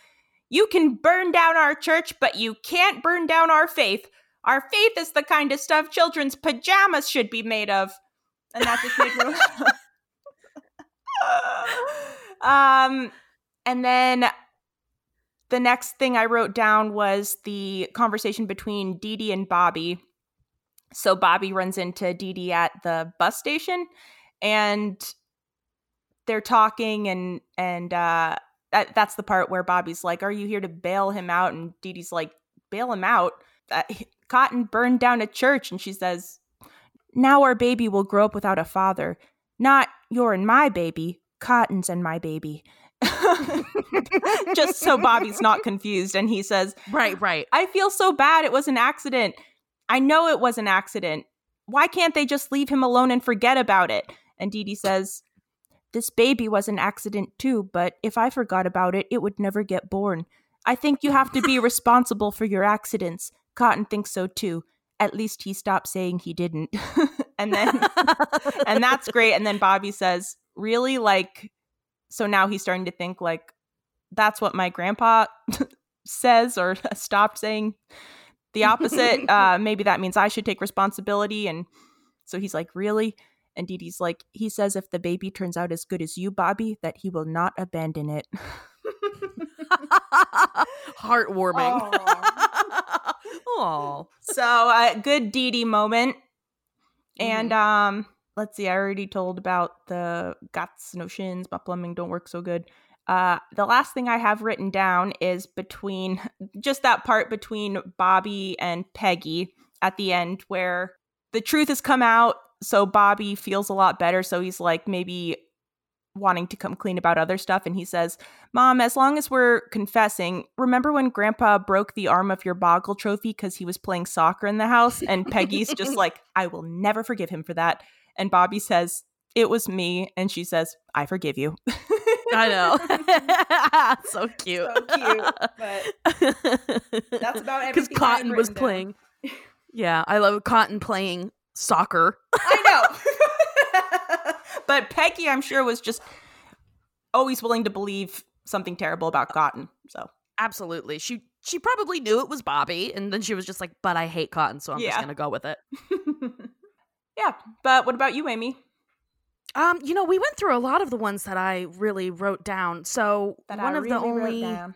You can burn down our church, but you can't burn down our faith. Our faith is the kind of stuff children's pajamas should be made of. And that just made me um, and then the next thing I wrote down was the conversation between Dee Dee and Bobby. So Bobby runs into Dee Dee at the bus station, and they're talking, and and uh, that, that's the part where Bobby's like, "Are you here to bail him out?" And Dee Dee's like, "Bail him out." Uh, Cotton burned down a church, and she says, "Now our baby will grow up without a father. Not your and my baby, Cotton's and my baby." Just so Bobby's not confused, and he says, Right, right. I feel so bad. It was an accident. I know it was an accident. Why can't they just leave him alone and forget about it? And Dee Dee says, This baby was an accident too, but if I forgot about it, it would never get born. I think you have to be responsible for your accidents. Cotton thinks so too. At least he stopped saying he didn't. and then, and that's great. And then Bobby says, Really? Like, so now he's starting to think, like, that's what my grandpa says or stopped saying the opposite. uh, maybe that means I should take responsibility. And so he's like, Really? And Dee Dee's like, He says if the baby turns out as good as you, Bobby, that he will not abandon it. Heartwarming. Oh. so a uh, good Dee Dee moment. And Mm-hmm. um, let's see, I already told about the guts, notions, but plumbing don't work so good. Uh, the last thing I have written down is between just that part between Bobby and Peggy at the end where the truth has come out. So Bobby feels a lot better. So he's like maybe wanting to come clean about other stuff. And he says, Mom, as long as we're confessing, remember when Grandpa broke the arm of your Boggle trophy because he was playing soccer in the house? And Peggy's just like, I will never forgive him for that. And Bobby says, It was me. And she says, I forgive you. I know. so cute. So cute, but that's about Because Cotton was down. playing. Yeah, I love Cotton playing soccer. I know. but Peggy, I'm sure, was just always willing to believe something terrible about Cotton. So Absolutely. She she probably knew it was Bobby, and then she was just like, "But I hate Cotton, so I'm just gonna go with it." yeah. But what about you, Amy? Um, you know, we went through a lot of the ones that I really wrote down. So That one I of the really wrote only down.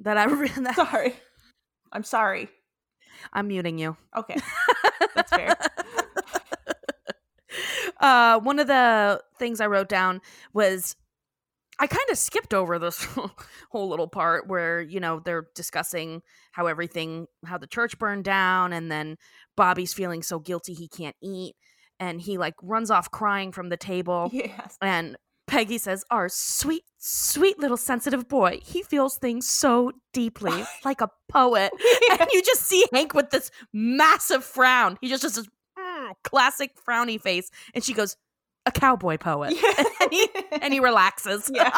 that I re- that, Sorry. I'm sorry. I'm muting you. Okay. That's fair. Uh, one of the things I wrote down was I kind of skipped over this whole little part where you know they're discussing how everything, how the church burned down, and then Bobby's feeling so guilty he can't eat, and he like runs off crying from the table, yes. and Peggy says, "Our sweet, sweet little sensitive boy, he feels things so deeply, like a poet." and you just see Hank with this massive frown. He just this classic frowny face, and she goes, "A cowboy poet," and, he, and he relaxes. yeah.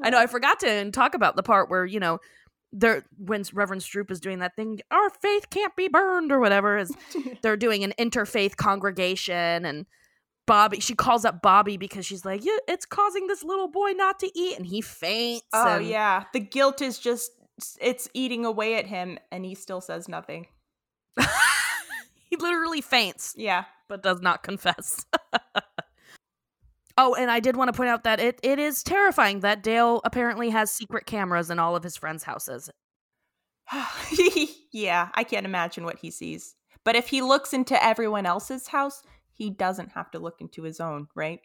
I know. I forgot to talk about the part where you know, there when Reverend Stroop is doing that thing, our faith can't be burned or whatever. Is they're doing an interfaith congregation and. Bobby, she calls up Bobby because she's like, yeah, it's causing this little boy not to eat, and he faints. Oh and- yeah. The guilt is just it's eating away at him and he still says nothing. Literally faints. Yeah. but does not confess. oh, and I did want to point out that it, it is terrifying that Dale apparently has secret cameras in all of his friends' houses. yeah, I can't imagine what he sees. But if he looks into everyone else's house, he doesn't have to look into his own, right?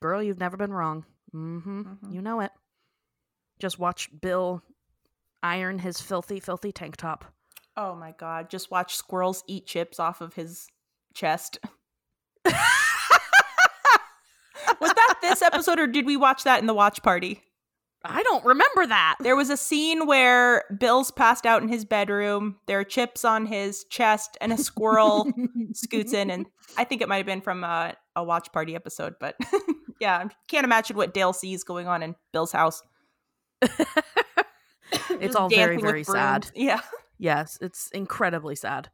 Girl, you've never been wrong. Mm-hmm. Mhm. You know it. Just watch Bill iron his filthy, filthy tank top. Oh my god, just watch squirrels eat chips off of his chest. Was that this episode or did we watch that in the watch party? I don't remember that. There was a scene where Bill's passed out in his bedroom. There are chips on his chest, and a squirrel scoots in. And I think it might have been from a, a watch party episode, but yeah, I can't imagine what Dale sees going on in Bill's house. it's all very, very sad. Yeah. Yes, it's incredibly sad.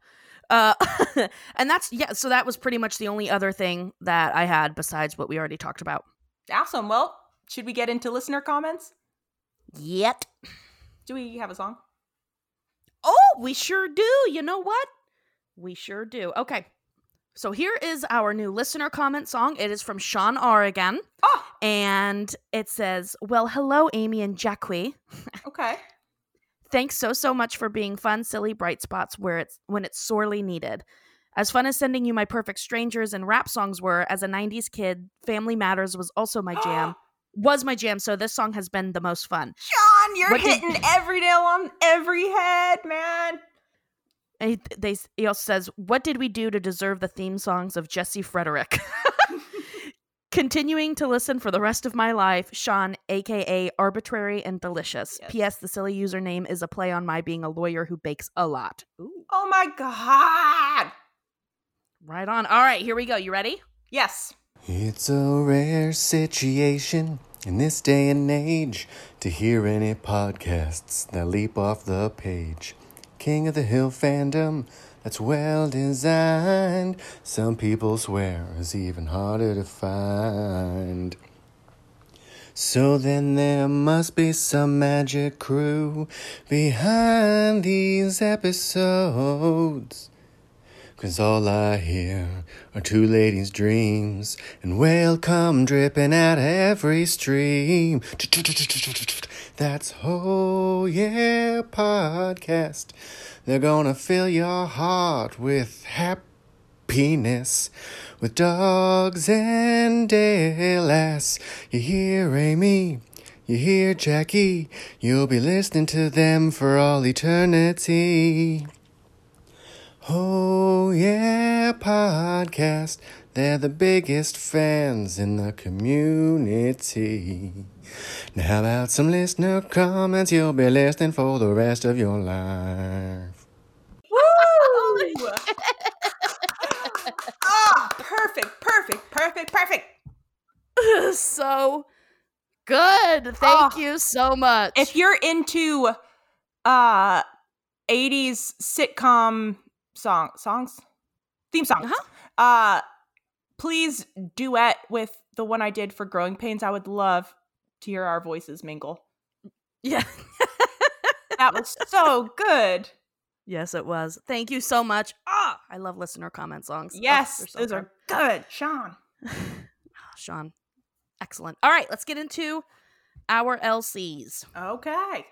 Uh, and that's yeah. So that was pretty much the only other thing that I had besides what we already talked about. Awesome. Well, should we get into listener comments? Yet. Do we have a song? Oh, we sure do. You know what? We sure do. Okay. So here is our new listener comment song. It is from Sean R again. Oh, And it says, Well, hello, Amy and Jackie. okay. Thanks so so much for being fun, silly bright spots where it's when it's sorely needed. As fun as sending you my perfect strangers and rap songs were, as a 90s kid, Family Matters was also my jam. was my jam, so this song has been the most fun. Sean, you're What did- hitting every nail on every head, man. He, they, he also says, What did we do to deserve the theme songs of Jesse Frederick? Continuing to listen for the rest of my life, Sean, aka Arbitrary and Delicious. Yes. P.S. The silly username is a play on my being a lawyer who bakes a lot. Ooh. Oh my god. Right on. All right, here we go. You ready? Yes. It's a rare situation in this day and age to hear any podcasts that leap off the page. King of the Hill fandom that's well designed. Some people swear is even harder to find. So then there must be some magic crew behind these episodes. Cause all I hear are two ladies' dreams and whale come dripping out every stream. That's Oh Yeah Podcast. They're gonna fill your heart with happiness. With dogs and Dale. You hear Amy? You hear Jackie? You'll be listening to them for all eternity. Oh yeah, podcast. They're the biggest fans in the community. Now, how about some listener comments? You'll be listening for the rest of your life. Woo! ah, perfect, perfect, perfect, so good. Thank Oh. you so much. If you're into uh 80s sitcom song songs, theme songs, Uh-huh. uh please duet with the one I did for Growing Pains. I would love to hear our voices mingle. yeah. That was so good. Yes, it was. Thank you so much. Ah, I love listener comment songs. Oh, Yes, they're so those good. are good, Sean. Sean. Excellent. All right, let's get into our LCs. Okay.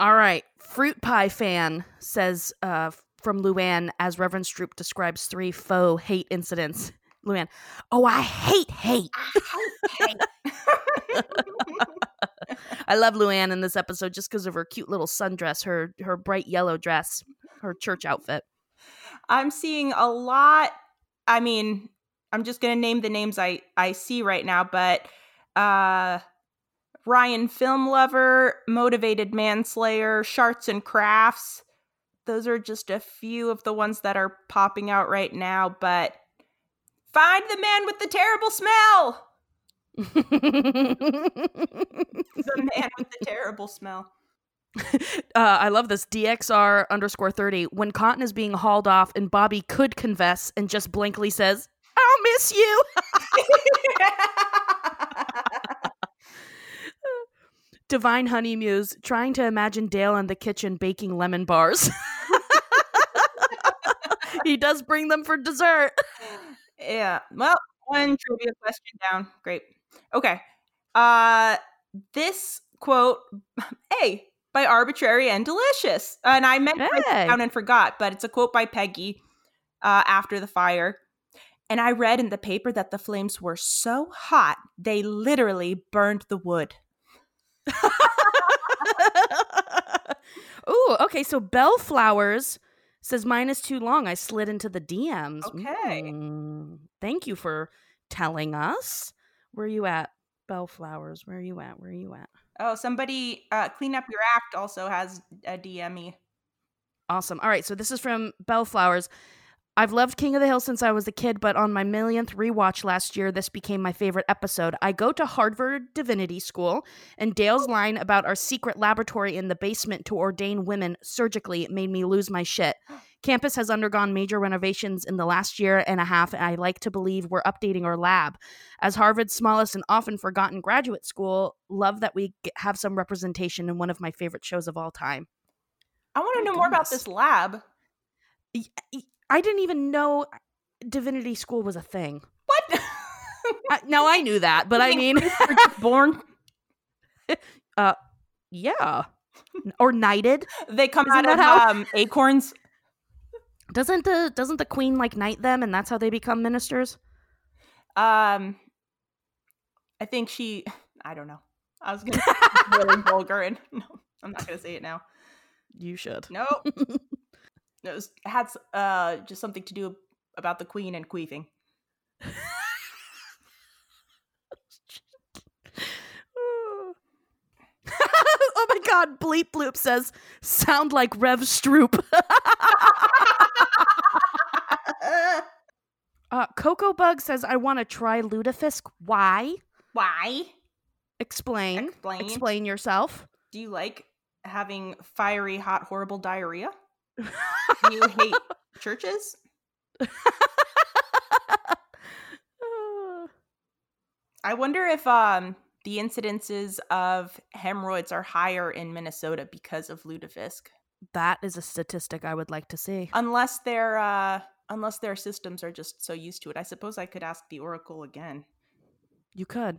All right. Fruit Pie fan says uh, from Luann, as Reverend Stroop describes three faux hate incidents. Luann, oh, I hate hate. I love Luann in this episode just because of her cute little sundress, her her bright yellow dress, her church outfit. I'm seeing a lot. I mean, I'm just gonna name the names I I see right now, but uh Ryan Film Lover, Motivated Manslayer, Sharts and Crafts. Those are just a few of the ones that are popping out right now, but find the man with the terrible smell. The man with the terrible smell. uh, I love this DXR underscore 30. When Cotton is being hauled off and Bobby could confess and just blankly says, I'll miss you. Divine Honey Muse trying to imagine Dale in the kitchen baking lemon bars. he does bring them for dessert. Yeah. Well, one trivia question down. Great. Okay. Uh this quote A by Arbitrary and Delicious. And I meant to Hey. down and forgot, but it's a quote by Peggy uh after the fire. And I read in the paper that the flames were so hot they literally burned the wood. Ooh, okay. So Bellflowers says mine is too long. I slid into the DMs. Okay. Mm, thank you for telling us. Where are you at? Bellflowers. Where are you at? Where are you at? Oh, somebody uh clean up your act also has a DME. Awesome. All right. So this is from Bellflowers. I've loved King of the Hill since I was a kid, but on my millionth rewatch last year, this became my favorite episode. I go to Harvard Divinity School, and Dale's line about our secret laboratory in the basement to ordain women surgically made me lose my shit. Campus has undergone major renovations in the last year and a half, and I like to believe we're updating our lab. As Harvard's smallest and often forgotten graduate school, love that we have some representation in one of my favorite shows of all time. I want to My know more about this lab. I didn't even know divinity school was a thing. What? I, no, I knew that, but I mean, just born. yeah, or knighted. They come Isn't out of how- um, acorns. Doesn't the doesn't the queen like knight them, and that's how they become ministers? Um, I think she. I don't know. I was gonna say really vulgar, and no, I'm not gonna say it now. You should. No, it was it had uh just something to do about the queen and queefing. oh my god, Bleep Bloop says, sound like Rev Stroop. Uh, Coco Bug says, I want to try lutefisk. Why? Why? Explain. Explain. Explain yourself. Do you like having fiery, hot, horrible diarrhea? Do you hate churches? I wonder if um the incidences of hemorrhoids are higher in Minnesota because of lutefisk, that is a statistic I would like to see. unless their uh unless their systems are just so used to it. I suppose I could ask the oracle again. You could.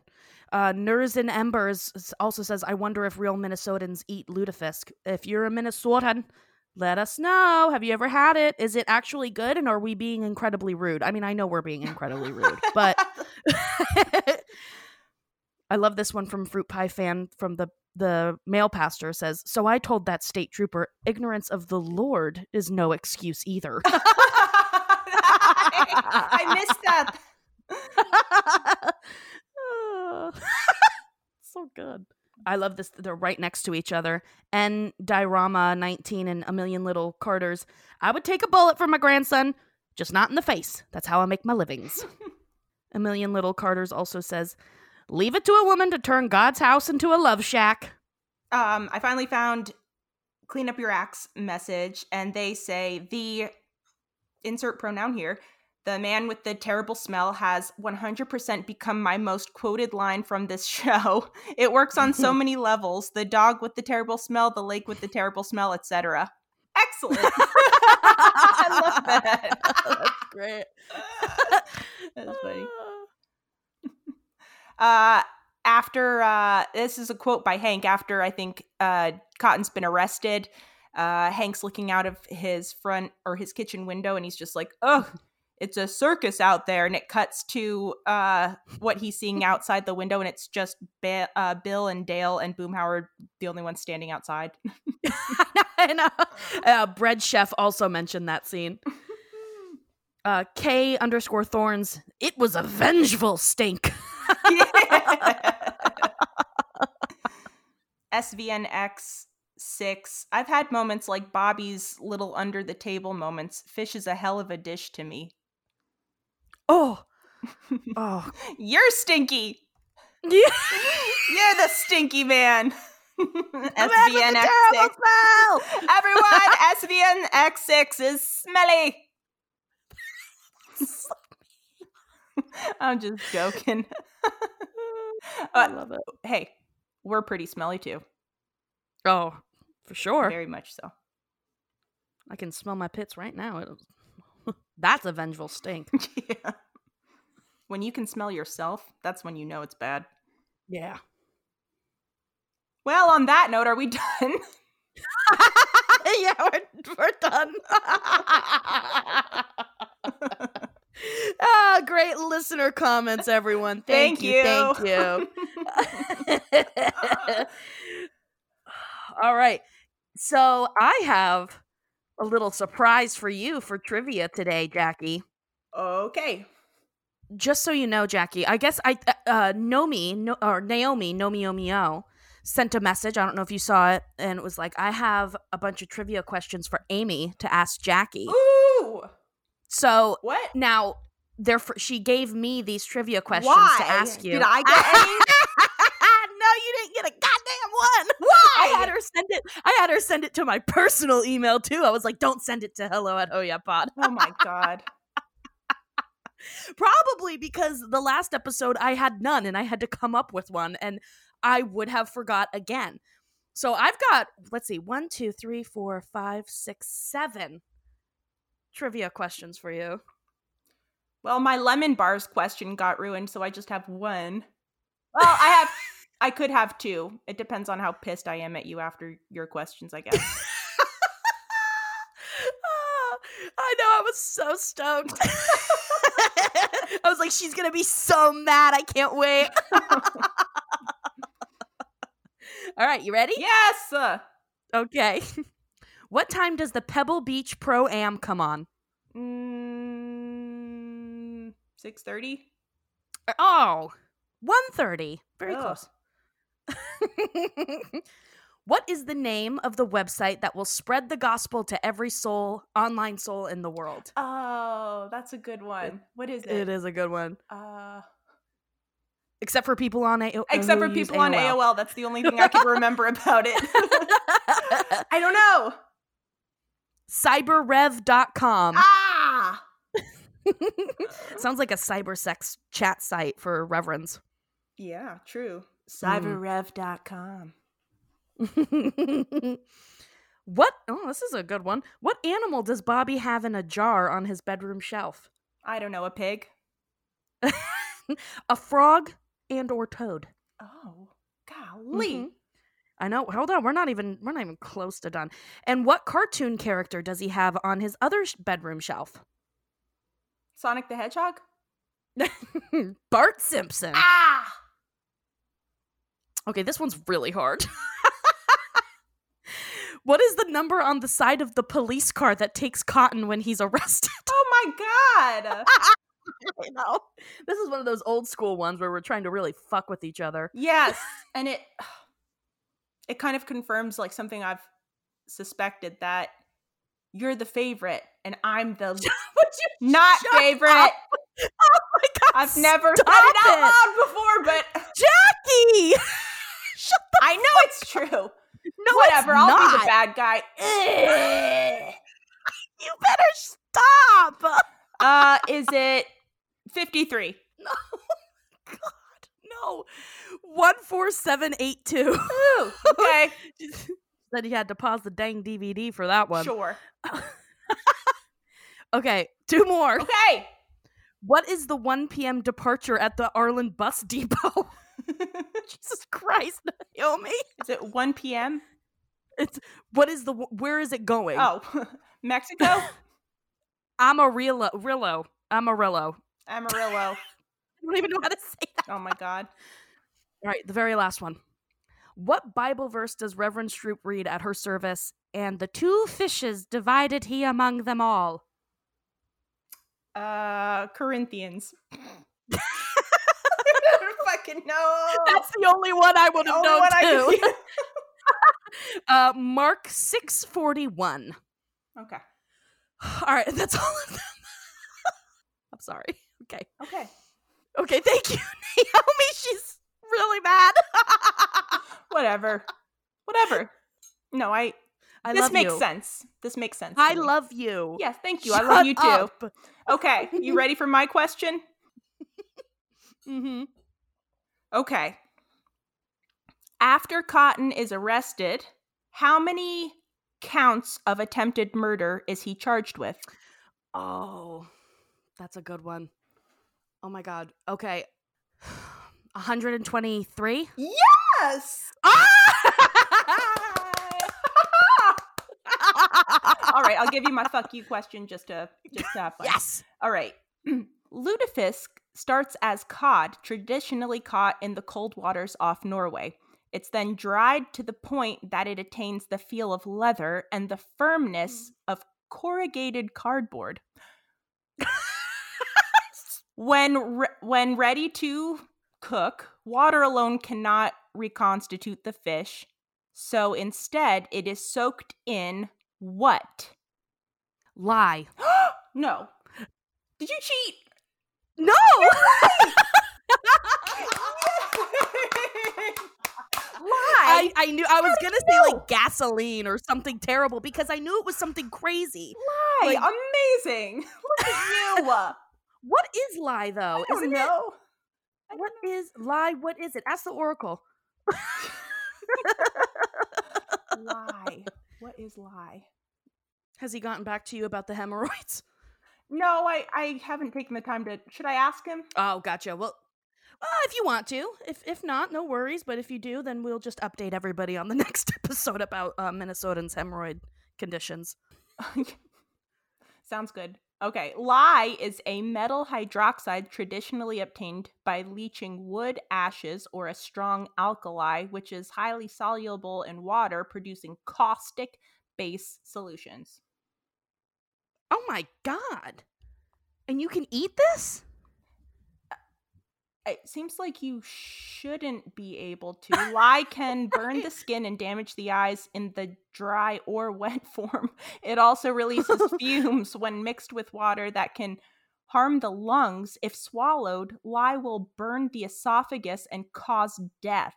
Uh, Nurs and Embers also says, I wonder if real Minnesotans eat lutefisk. If you're a Minnesotan, let us know. Have you ever had it? Is it actually good? And are we being incredibly rude? I mean, I know we're being incredibly rude, but I love this one from Fruit Pie fan from the the male pastor says, "So I told that state trooper, ignorance of the Lord is no excuse either." I missed that. so good. I love this. They're right next to each other. And Diorama 19 and A Million Little Carters. I would take a bullet for my grandson, just not in the face. That's how I make my livings. a Million Little Carters also says, Leave it to a woman to turn God's house into a love shack. Um, I finally found clean up your acts message, and they say the insert pronoun here. The man with the terrible smell has 100% become my most quoted line from this show. It works on so many levels. The dog with the terrible smell, the lake with the terrible smell, etc. Excellent. I love that. That's great. That's funny. Uh, after uh, this is a quote by Hank. After I think uh, Cotton's been arrested, uh, Hank's looking out of his front or his kitchen window, and he's just like, "Ugh, it's a circus out there." And it cuts to uh, what he's seeing outside the window, and it's just ba- uh, Bill and Dale and Boomhauer, the only ones standing outside. I know. Uh, Bread Chef also mentioned that scene. Uh, K underscore Thorns. It was a vengeful stink. SVNX six. I've had moments like Bobby's little under the table moments. Fish is a hell of a dish to me. Oh, oh, You're stinky. yeah. You're the stinky man. I'm having a SVNX terrible six. smell. Everyone, SVNX six is smelly. I'm just joking. I love it. hey, we're pretty smelly too. Oh, for sure. Very much so. I can smell my pits right now. It- That's a vengeful stink. yeah. When you can smell yourself, that's when you know it's bad. Yeah. Well, on that note, are we done? yeah, we're, we're done. ah, great listener comments, everyone. Thank, Thank you. Thank you. All right. So I have a little surprise for you for trivia today, Jackie. okay. Just so you know, Jackie, I guess I uh, uh Nomi no, or Naomi Nomi Omio sent a message. I don't know if you saw it, and it was like, I have a bunch of trivia questions for Amy to ask Jackie. Ooh. So What? now, therefore, she gave me these trivia questions Why? to ask you. Did I get any? no, you didn't get a goddamn one. Why? I had her send it. I had her send it to my personal email too. I was like, "Don't send it to hello at Pod." oh my god. Probably because the last episode I had none, and I had to come up with one, and I would have forgot again. So I've got let's see, one, two, three, four, five, six, seven trivia questions for you. Well, my lemon bars question got ruined, so I just have one. Well, I have I could have two. It depends on how pissed I am at you after your questions, I guess. Ah, I know. I was so stoked. I was like, she's gonna be so mad. I can't wait. All right, you ready? yes. Okay. What time does the Pebble Beach Pro Am come on? Mm, 6:30. Oh, 1.30. Very close. what is the name of the website that will spread the gospel to every soul, online soul in the world? Oh, that's a good one. What is it? It is a good one. Uh, Except for people on AOL. except for people on AOL. That's the only thing I can remember about it. I don't know. Cyberrev.com. Ah. Sounds like a cyber sex chat site for reverends. Yeah, true. Mm. Cyberrev.com. what? Oh, this is a good one. What animal does Bobby have in a jar on his bedroom shelf? I don't know, a pig. a frog and or toad. Oh, golly. Mhm. I know. Hold on, we're not even we're not even close to done. And what cartoon character does he have on his other sh- bedroom shelf? Sonic the Hedgehog? Bart Simpson. Ah! Okay, this one's really hard. what is the number on the side of the police car that takes Cotton when he's arrested? Oh my god. Know. This is one of those old school ones where we're trying to really fuck with each other. yes, and it it kind of confirms like something I've suspected that you're the favorite and I'm the not favorite. up? Oh my god. I've never said it out loud before, but Jackie! Shut the I know it's true. No, Whatever, I'll not. be the bad guy. You better stop. uh, is it 53? No. God, no. 14782. Ooh, okay. Said he had to pause the dang DVD for that one. Sure. Okay, two more. Okay. What is the 1 p.m. departure at the Arlen bus depot? Jesus Christ, Naomi. Is it 1 p.m.? It's what is the where is it going? Oh, Mexico? Amarillo, Rillo, Amarillo. Amarillo. I don't even know how to say that. Oh my god. All right, the very last one. What Bible verse does Reverend Stroup read at her service? And the two fishes divided he among them all. Uh, Corinthians. Fucking know. That's the only one I would have known too. uh, Mark six forty one. okay. All right, that's all of them. I'm sorry. Okay. Okay. Okay, thank you, Naomi. She's really mad. Whatever. Whatever. No, I. I love you this makes you. sense. This makes sense. I love you. Yes, thank you. I love you too. Up. Okay, you ready for my question? Mm-hmm. Okay. After Cotton is arrested, how many counts of attempted murder is he charged with? Oh, that's a good one. Oh my god. Okay. 123? Yes. Ah! All right, I'll give you my fuck you question just to just to have fun. yes. All right. Lutefisk starts as cod, traditionally caught in the cold waters off Norway. It's then dried to the point that it attains the feel of leather and the firmness mm. of corrugated cardboard. when re- when ready to cook, water alone cannot reconstitute the fish. So instead, it is soaked in what? Lye. no. Did you cheat? No. Lye! I, I knew I was gonna say know? like gasoline or something terrible because I knew it was something crazy. Lye. Like- Amazing. Look at you. What is lye though? I Isn't know. it? What is lye? What is it? Ask the oracle. lye. What is lye? Has he gotten back to you about the hemorrhoids? No, I I haven't taken the time to. Should I ask him? Oh, gotcha. Well, uh, if you want to, if if not, no worries. But if you do, then we'll just update everybody on the next episode about uh, Minnesotans' hemorrhoid conditions. Sounds good. Okay, lye is a metal hydroxide traditionally obtained by leaching wood ashes or a strong alkali, which is highly soluble in water, producing caustic base solutions. Oh my god! And you can eat this? It seems like you shouldn't be able to. Lye can burn the skin and damage the eyes in the dry or wet form. It also releases fumes when mixed with water that can harm the lungs. If swallowed, lye will burn the esophagus and cause death.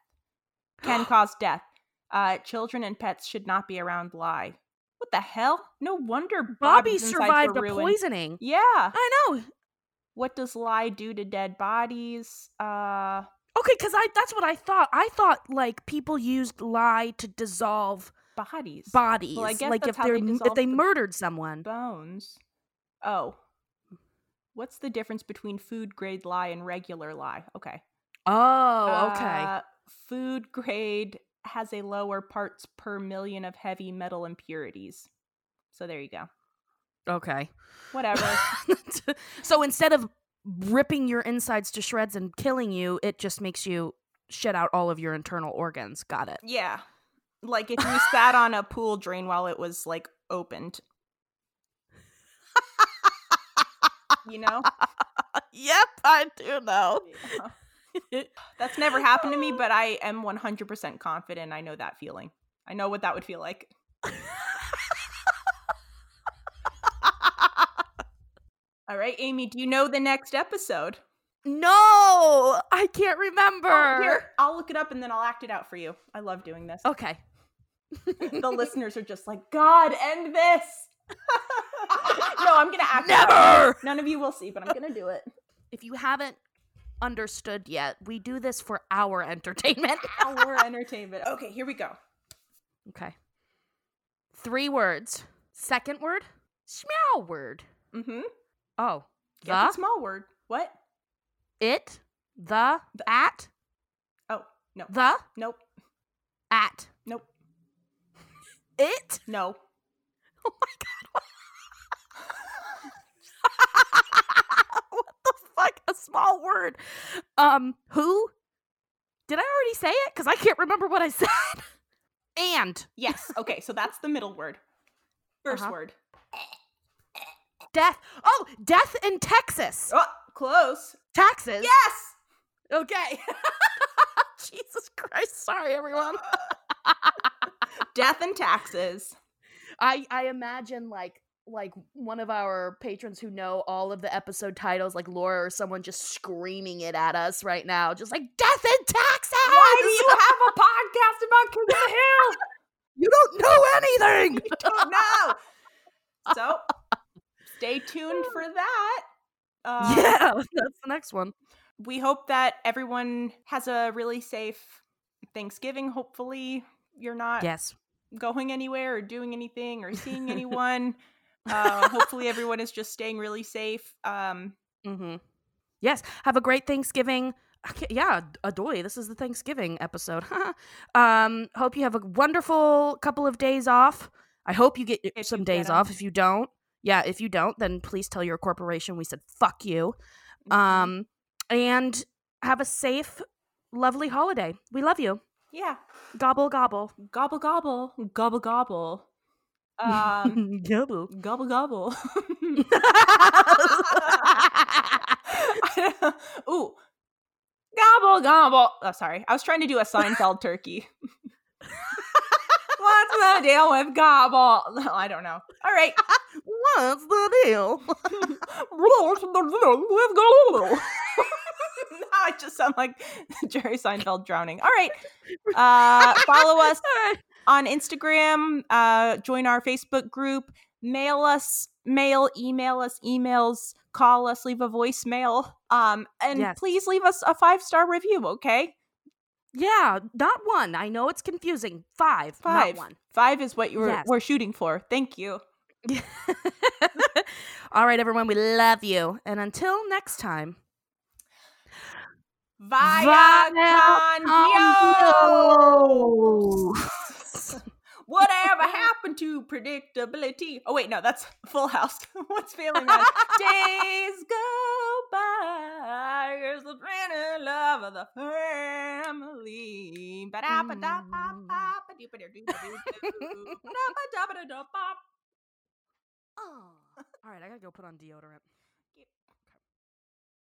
Can cause death. Uh, children and pets should not be around lye. What the hell? No wonder Bobby Bobby's survived a ruined. poisoning. Yeah. I know. What does lye do to dead bodies? Uh Okay, because I that's what I thought. I thought like people used lye to dissolve bodies. bodies. I guess like if they're they if they the murdered someone. bones. Oh. What's the difference between food grade lye and regular lye? Okay. Oh, okay. Uh, food grade has a lower parts per million of heavy metal impurities. So there you go. okay. Whatever. so instead of ripping your insides to shreds and killing you, it just makes you shit out all of your internal organs. Got it. yeah. Like if you sat on a pool drain while it was like opened. you know? yep, I do know. Yeah. That's never happened to me, but I am 100% confident I know that feeling. I know what that would feel like. All right, Amy, do you know the next episode? no, I can't remember. Oh, here, I'll look it up and then I'll act it out for you. I love doing this. Okay. The listeners are just like, God, end this. no, I'm going to act it out. Never. None of you will see, but I'm going to do it. If you haven't understood yet, we do this for our entertainment. Our entertainment. Okay, here we go. Okay. Three words. Second word, smell word. Mm-hmm. Oh, Yeah, the, small word. What? it, the, at, Oh, no. the, Nope. at, Nope. it. No. Oh my god. Fuck? A small word. Um, who? Did I already say it? Because I can't remember what I said. and Yes. Okay, so that's the middle word. 1st Uh-huh. word. death. Oh, death in Texas. Oh, close. Taxes. Yes. Okay. Jesus Christ. Sorry, everyone. Death and taxes. I I imagine like like one of our patrons who know all of the episode titles, like Laura or someone, just screaming it at us right now, just like death and taxes. Why do you have a podcast about King of the Hill? You don't know anything. You don't know. So, stay tuned for that. Uh, yeah, that's the next one. We hope that everyone has a really safe Thanksgiving. Hopefully, you're not Yes. going anywhere or doing anything or seeing anyone. Uh, hopefully, everyone is just staying really safe. Um, Mm-hmm. Yes. Have a great Thanksgiving. Yeah, adoy. This is the Thanksgiving episode. um, hope you have a wonderful couple of days off. I hope you get If some you get off. If you don't, yeah, if you don't, then please tell your corporation we said fuck you. Um, and have a safe, lovely holiday. We love you. yeah. Gobble gobble. Gobble gobble. Gobble gobble. Um, gobble. gobble gobble. Ooh. Gobble gobble. Oh, sorry. I was trying to do a Seinfeld turkey. What's the deal with gobble? No, I don't know. All right. What's the deal? What's the deal with gobble? now I just sound like Jerry Seinfeld drowning. All right. Uh, follow us on Instagram. Uh, join our Facebook group. Mail us, mail, email us, emails, call us, leave a voicemail. Um, and Yes. please leave us a five star review. Okay, Yeah, not one. I know it's confusing. Five, five. not one. Five is what you were Yes. we're shooting for. Thank you. All right, everyone, we love you. And until next time. Via con Dios. Whatever happened to predictability? Oh wait, no, that's Full House. What's failing us? Days go by. Here's the and love of the family. Oh. All right, I gotta go put on deodorant.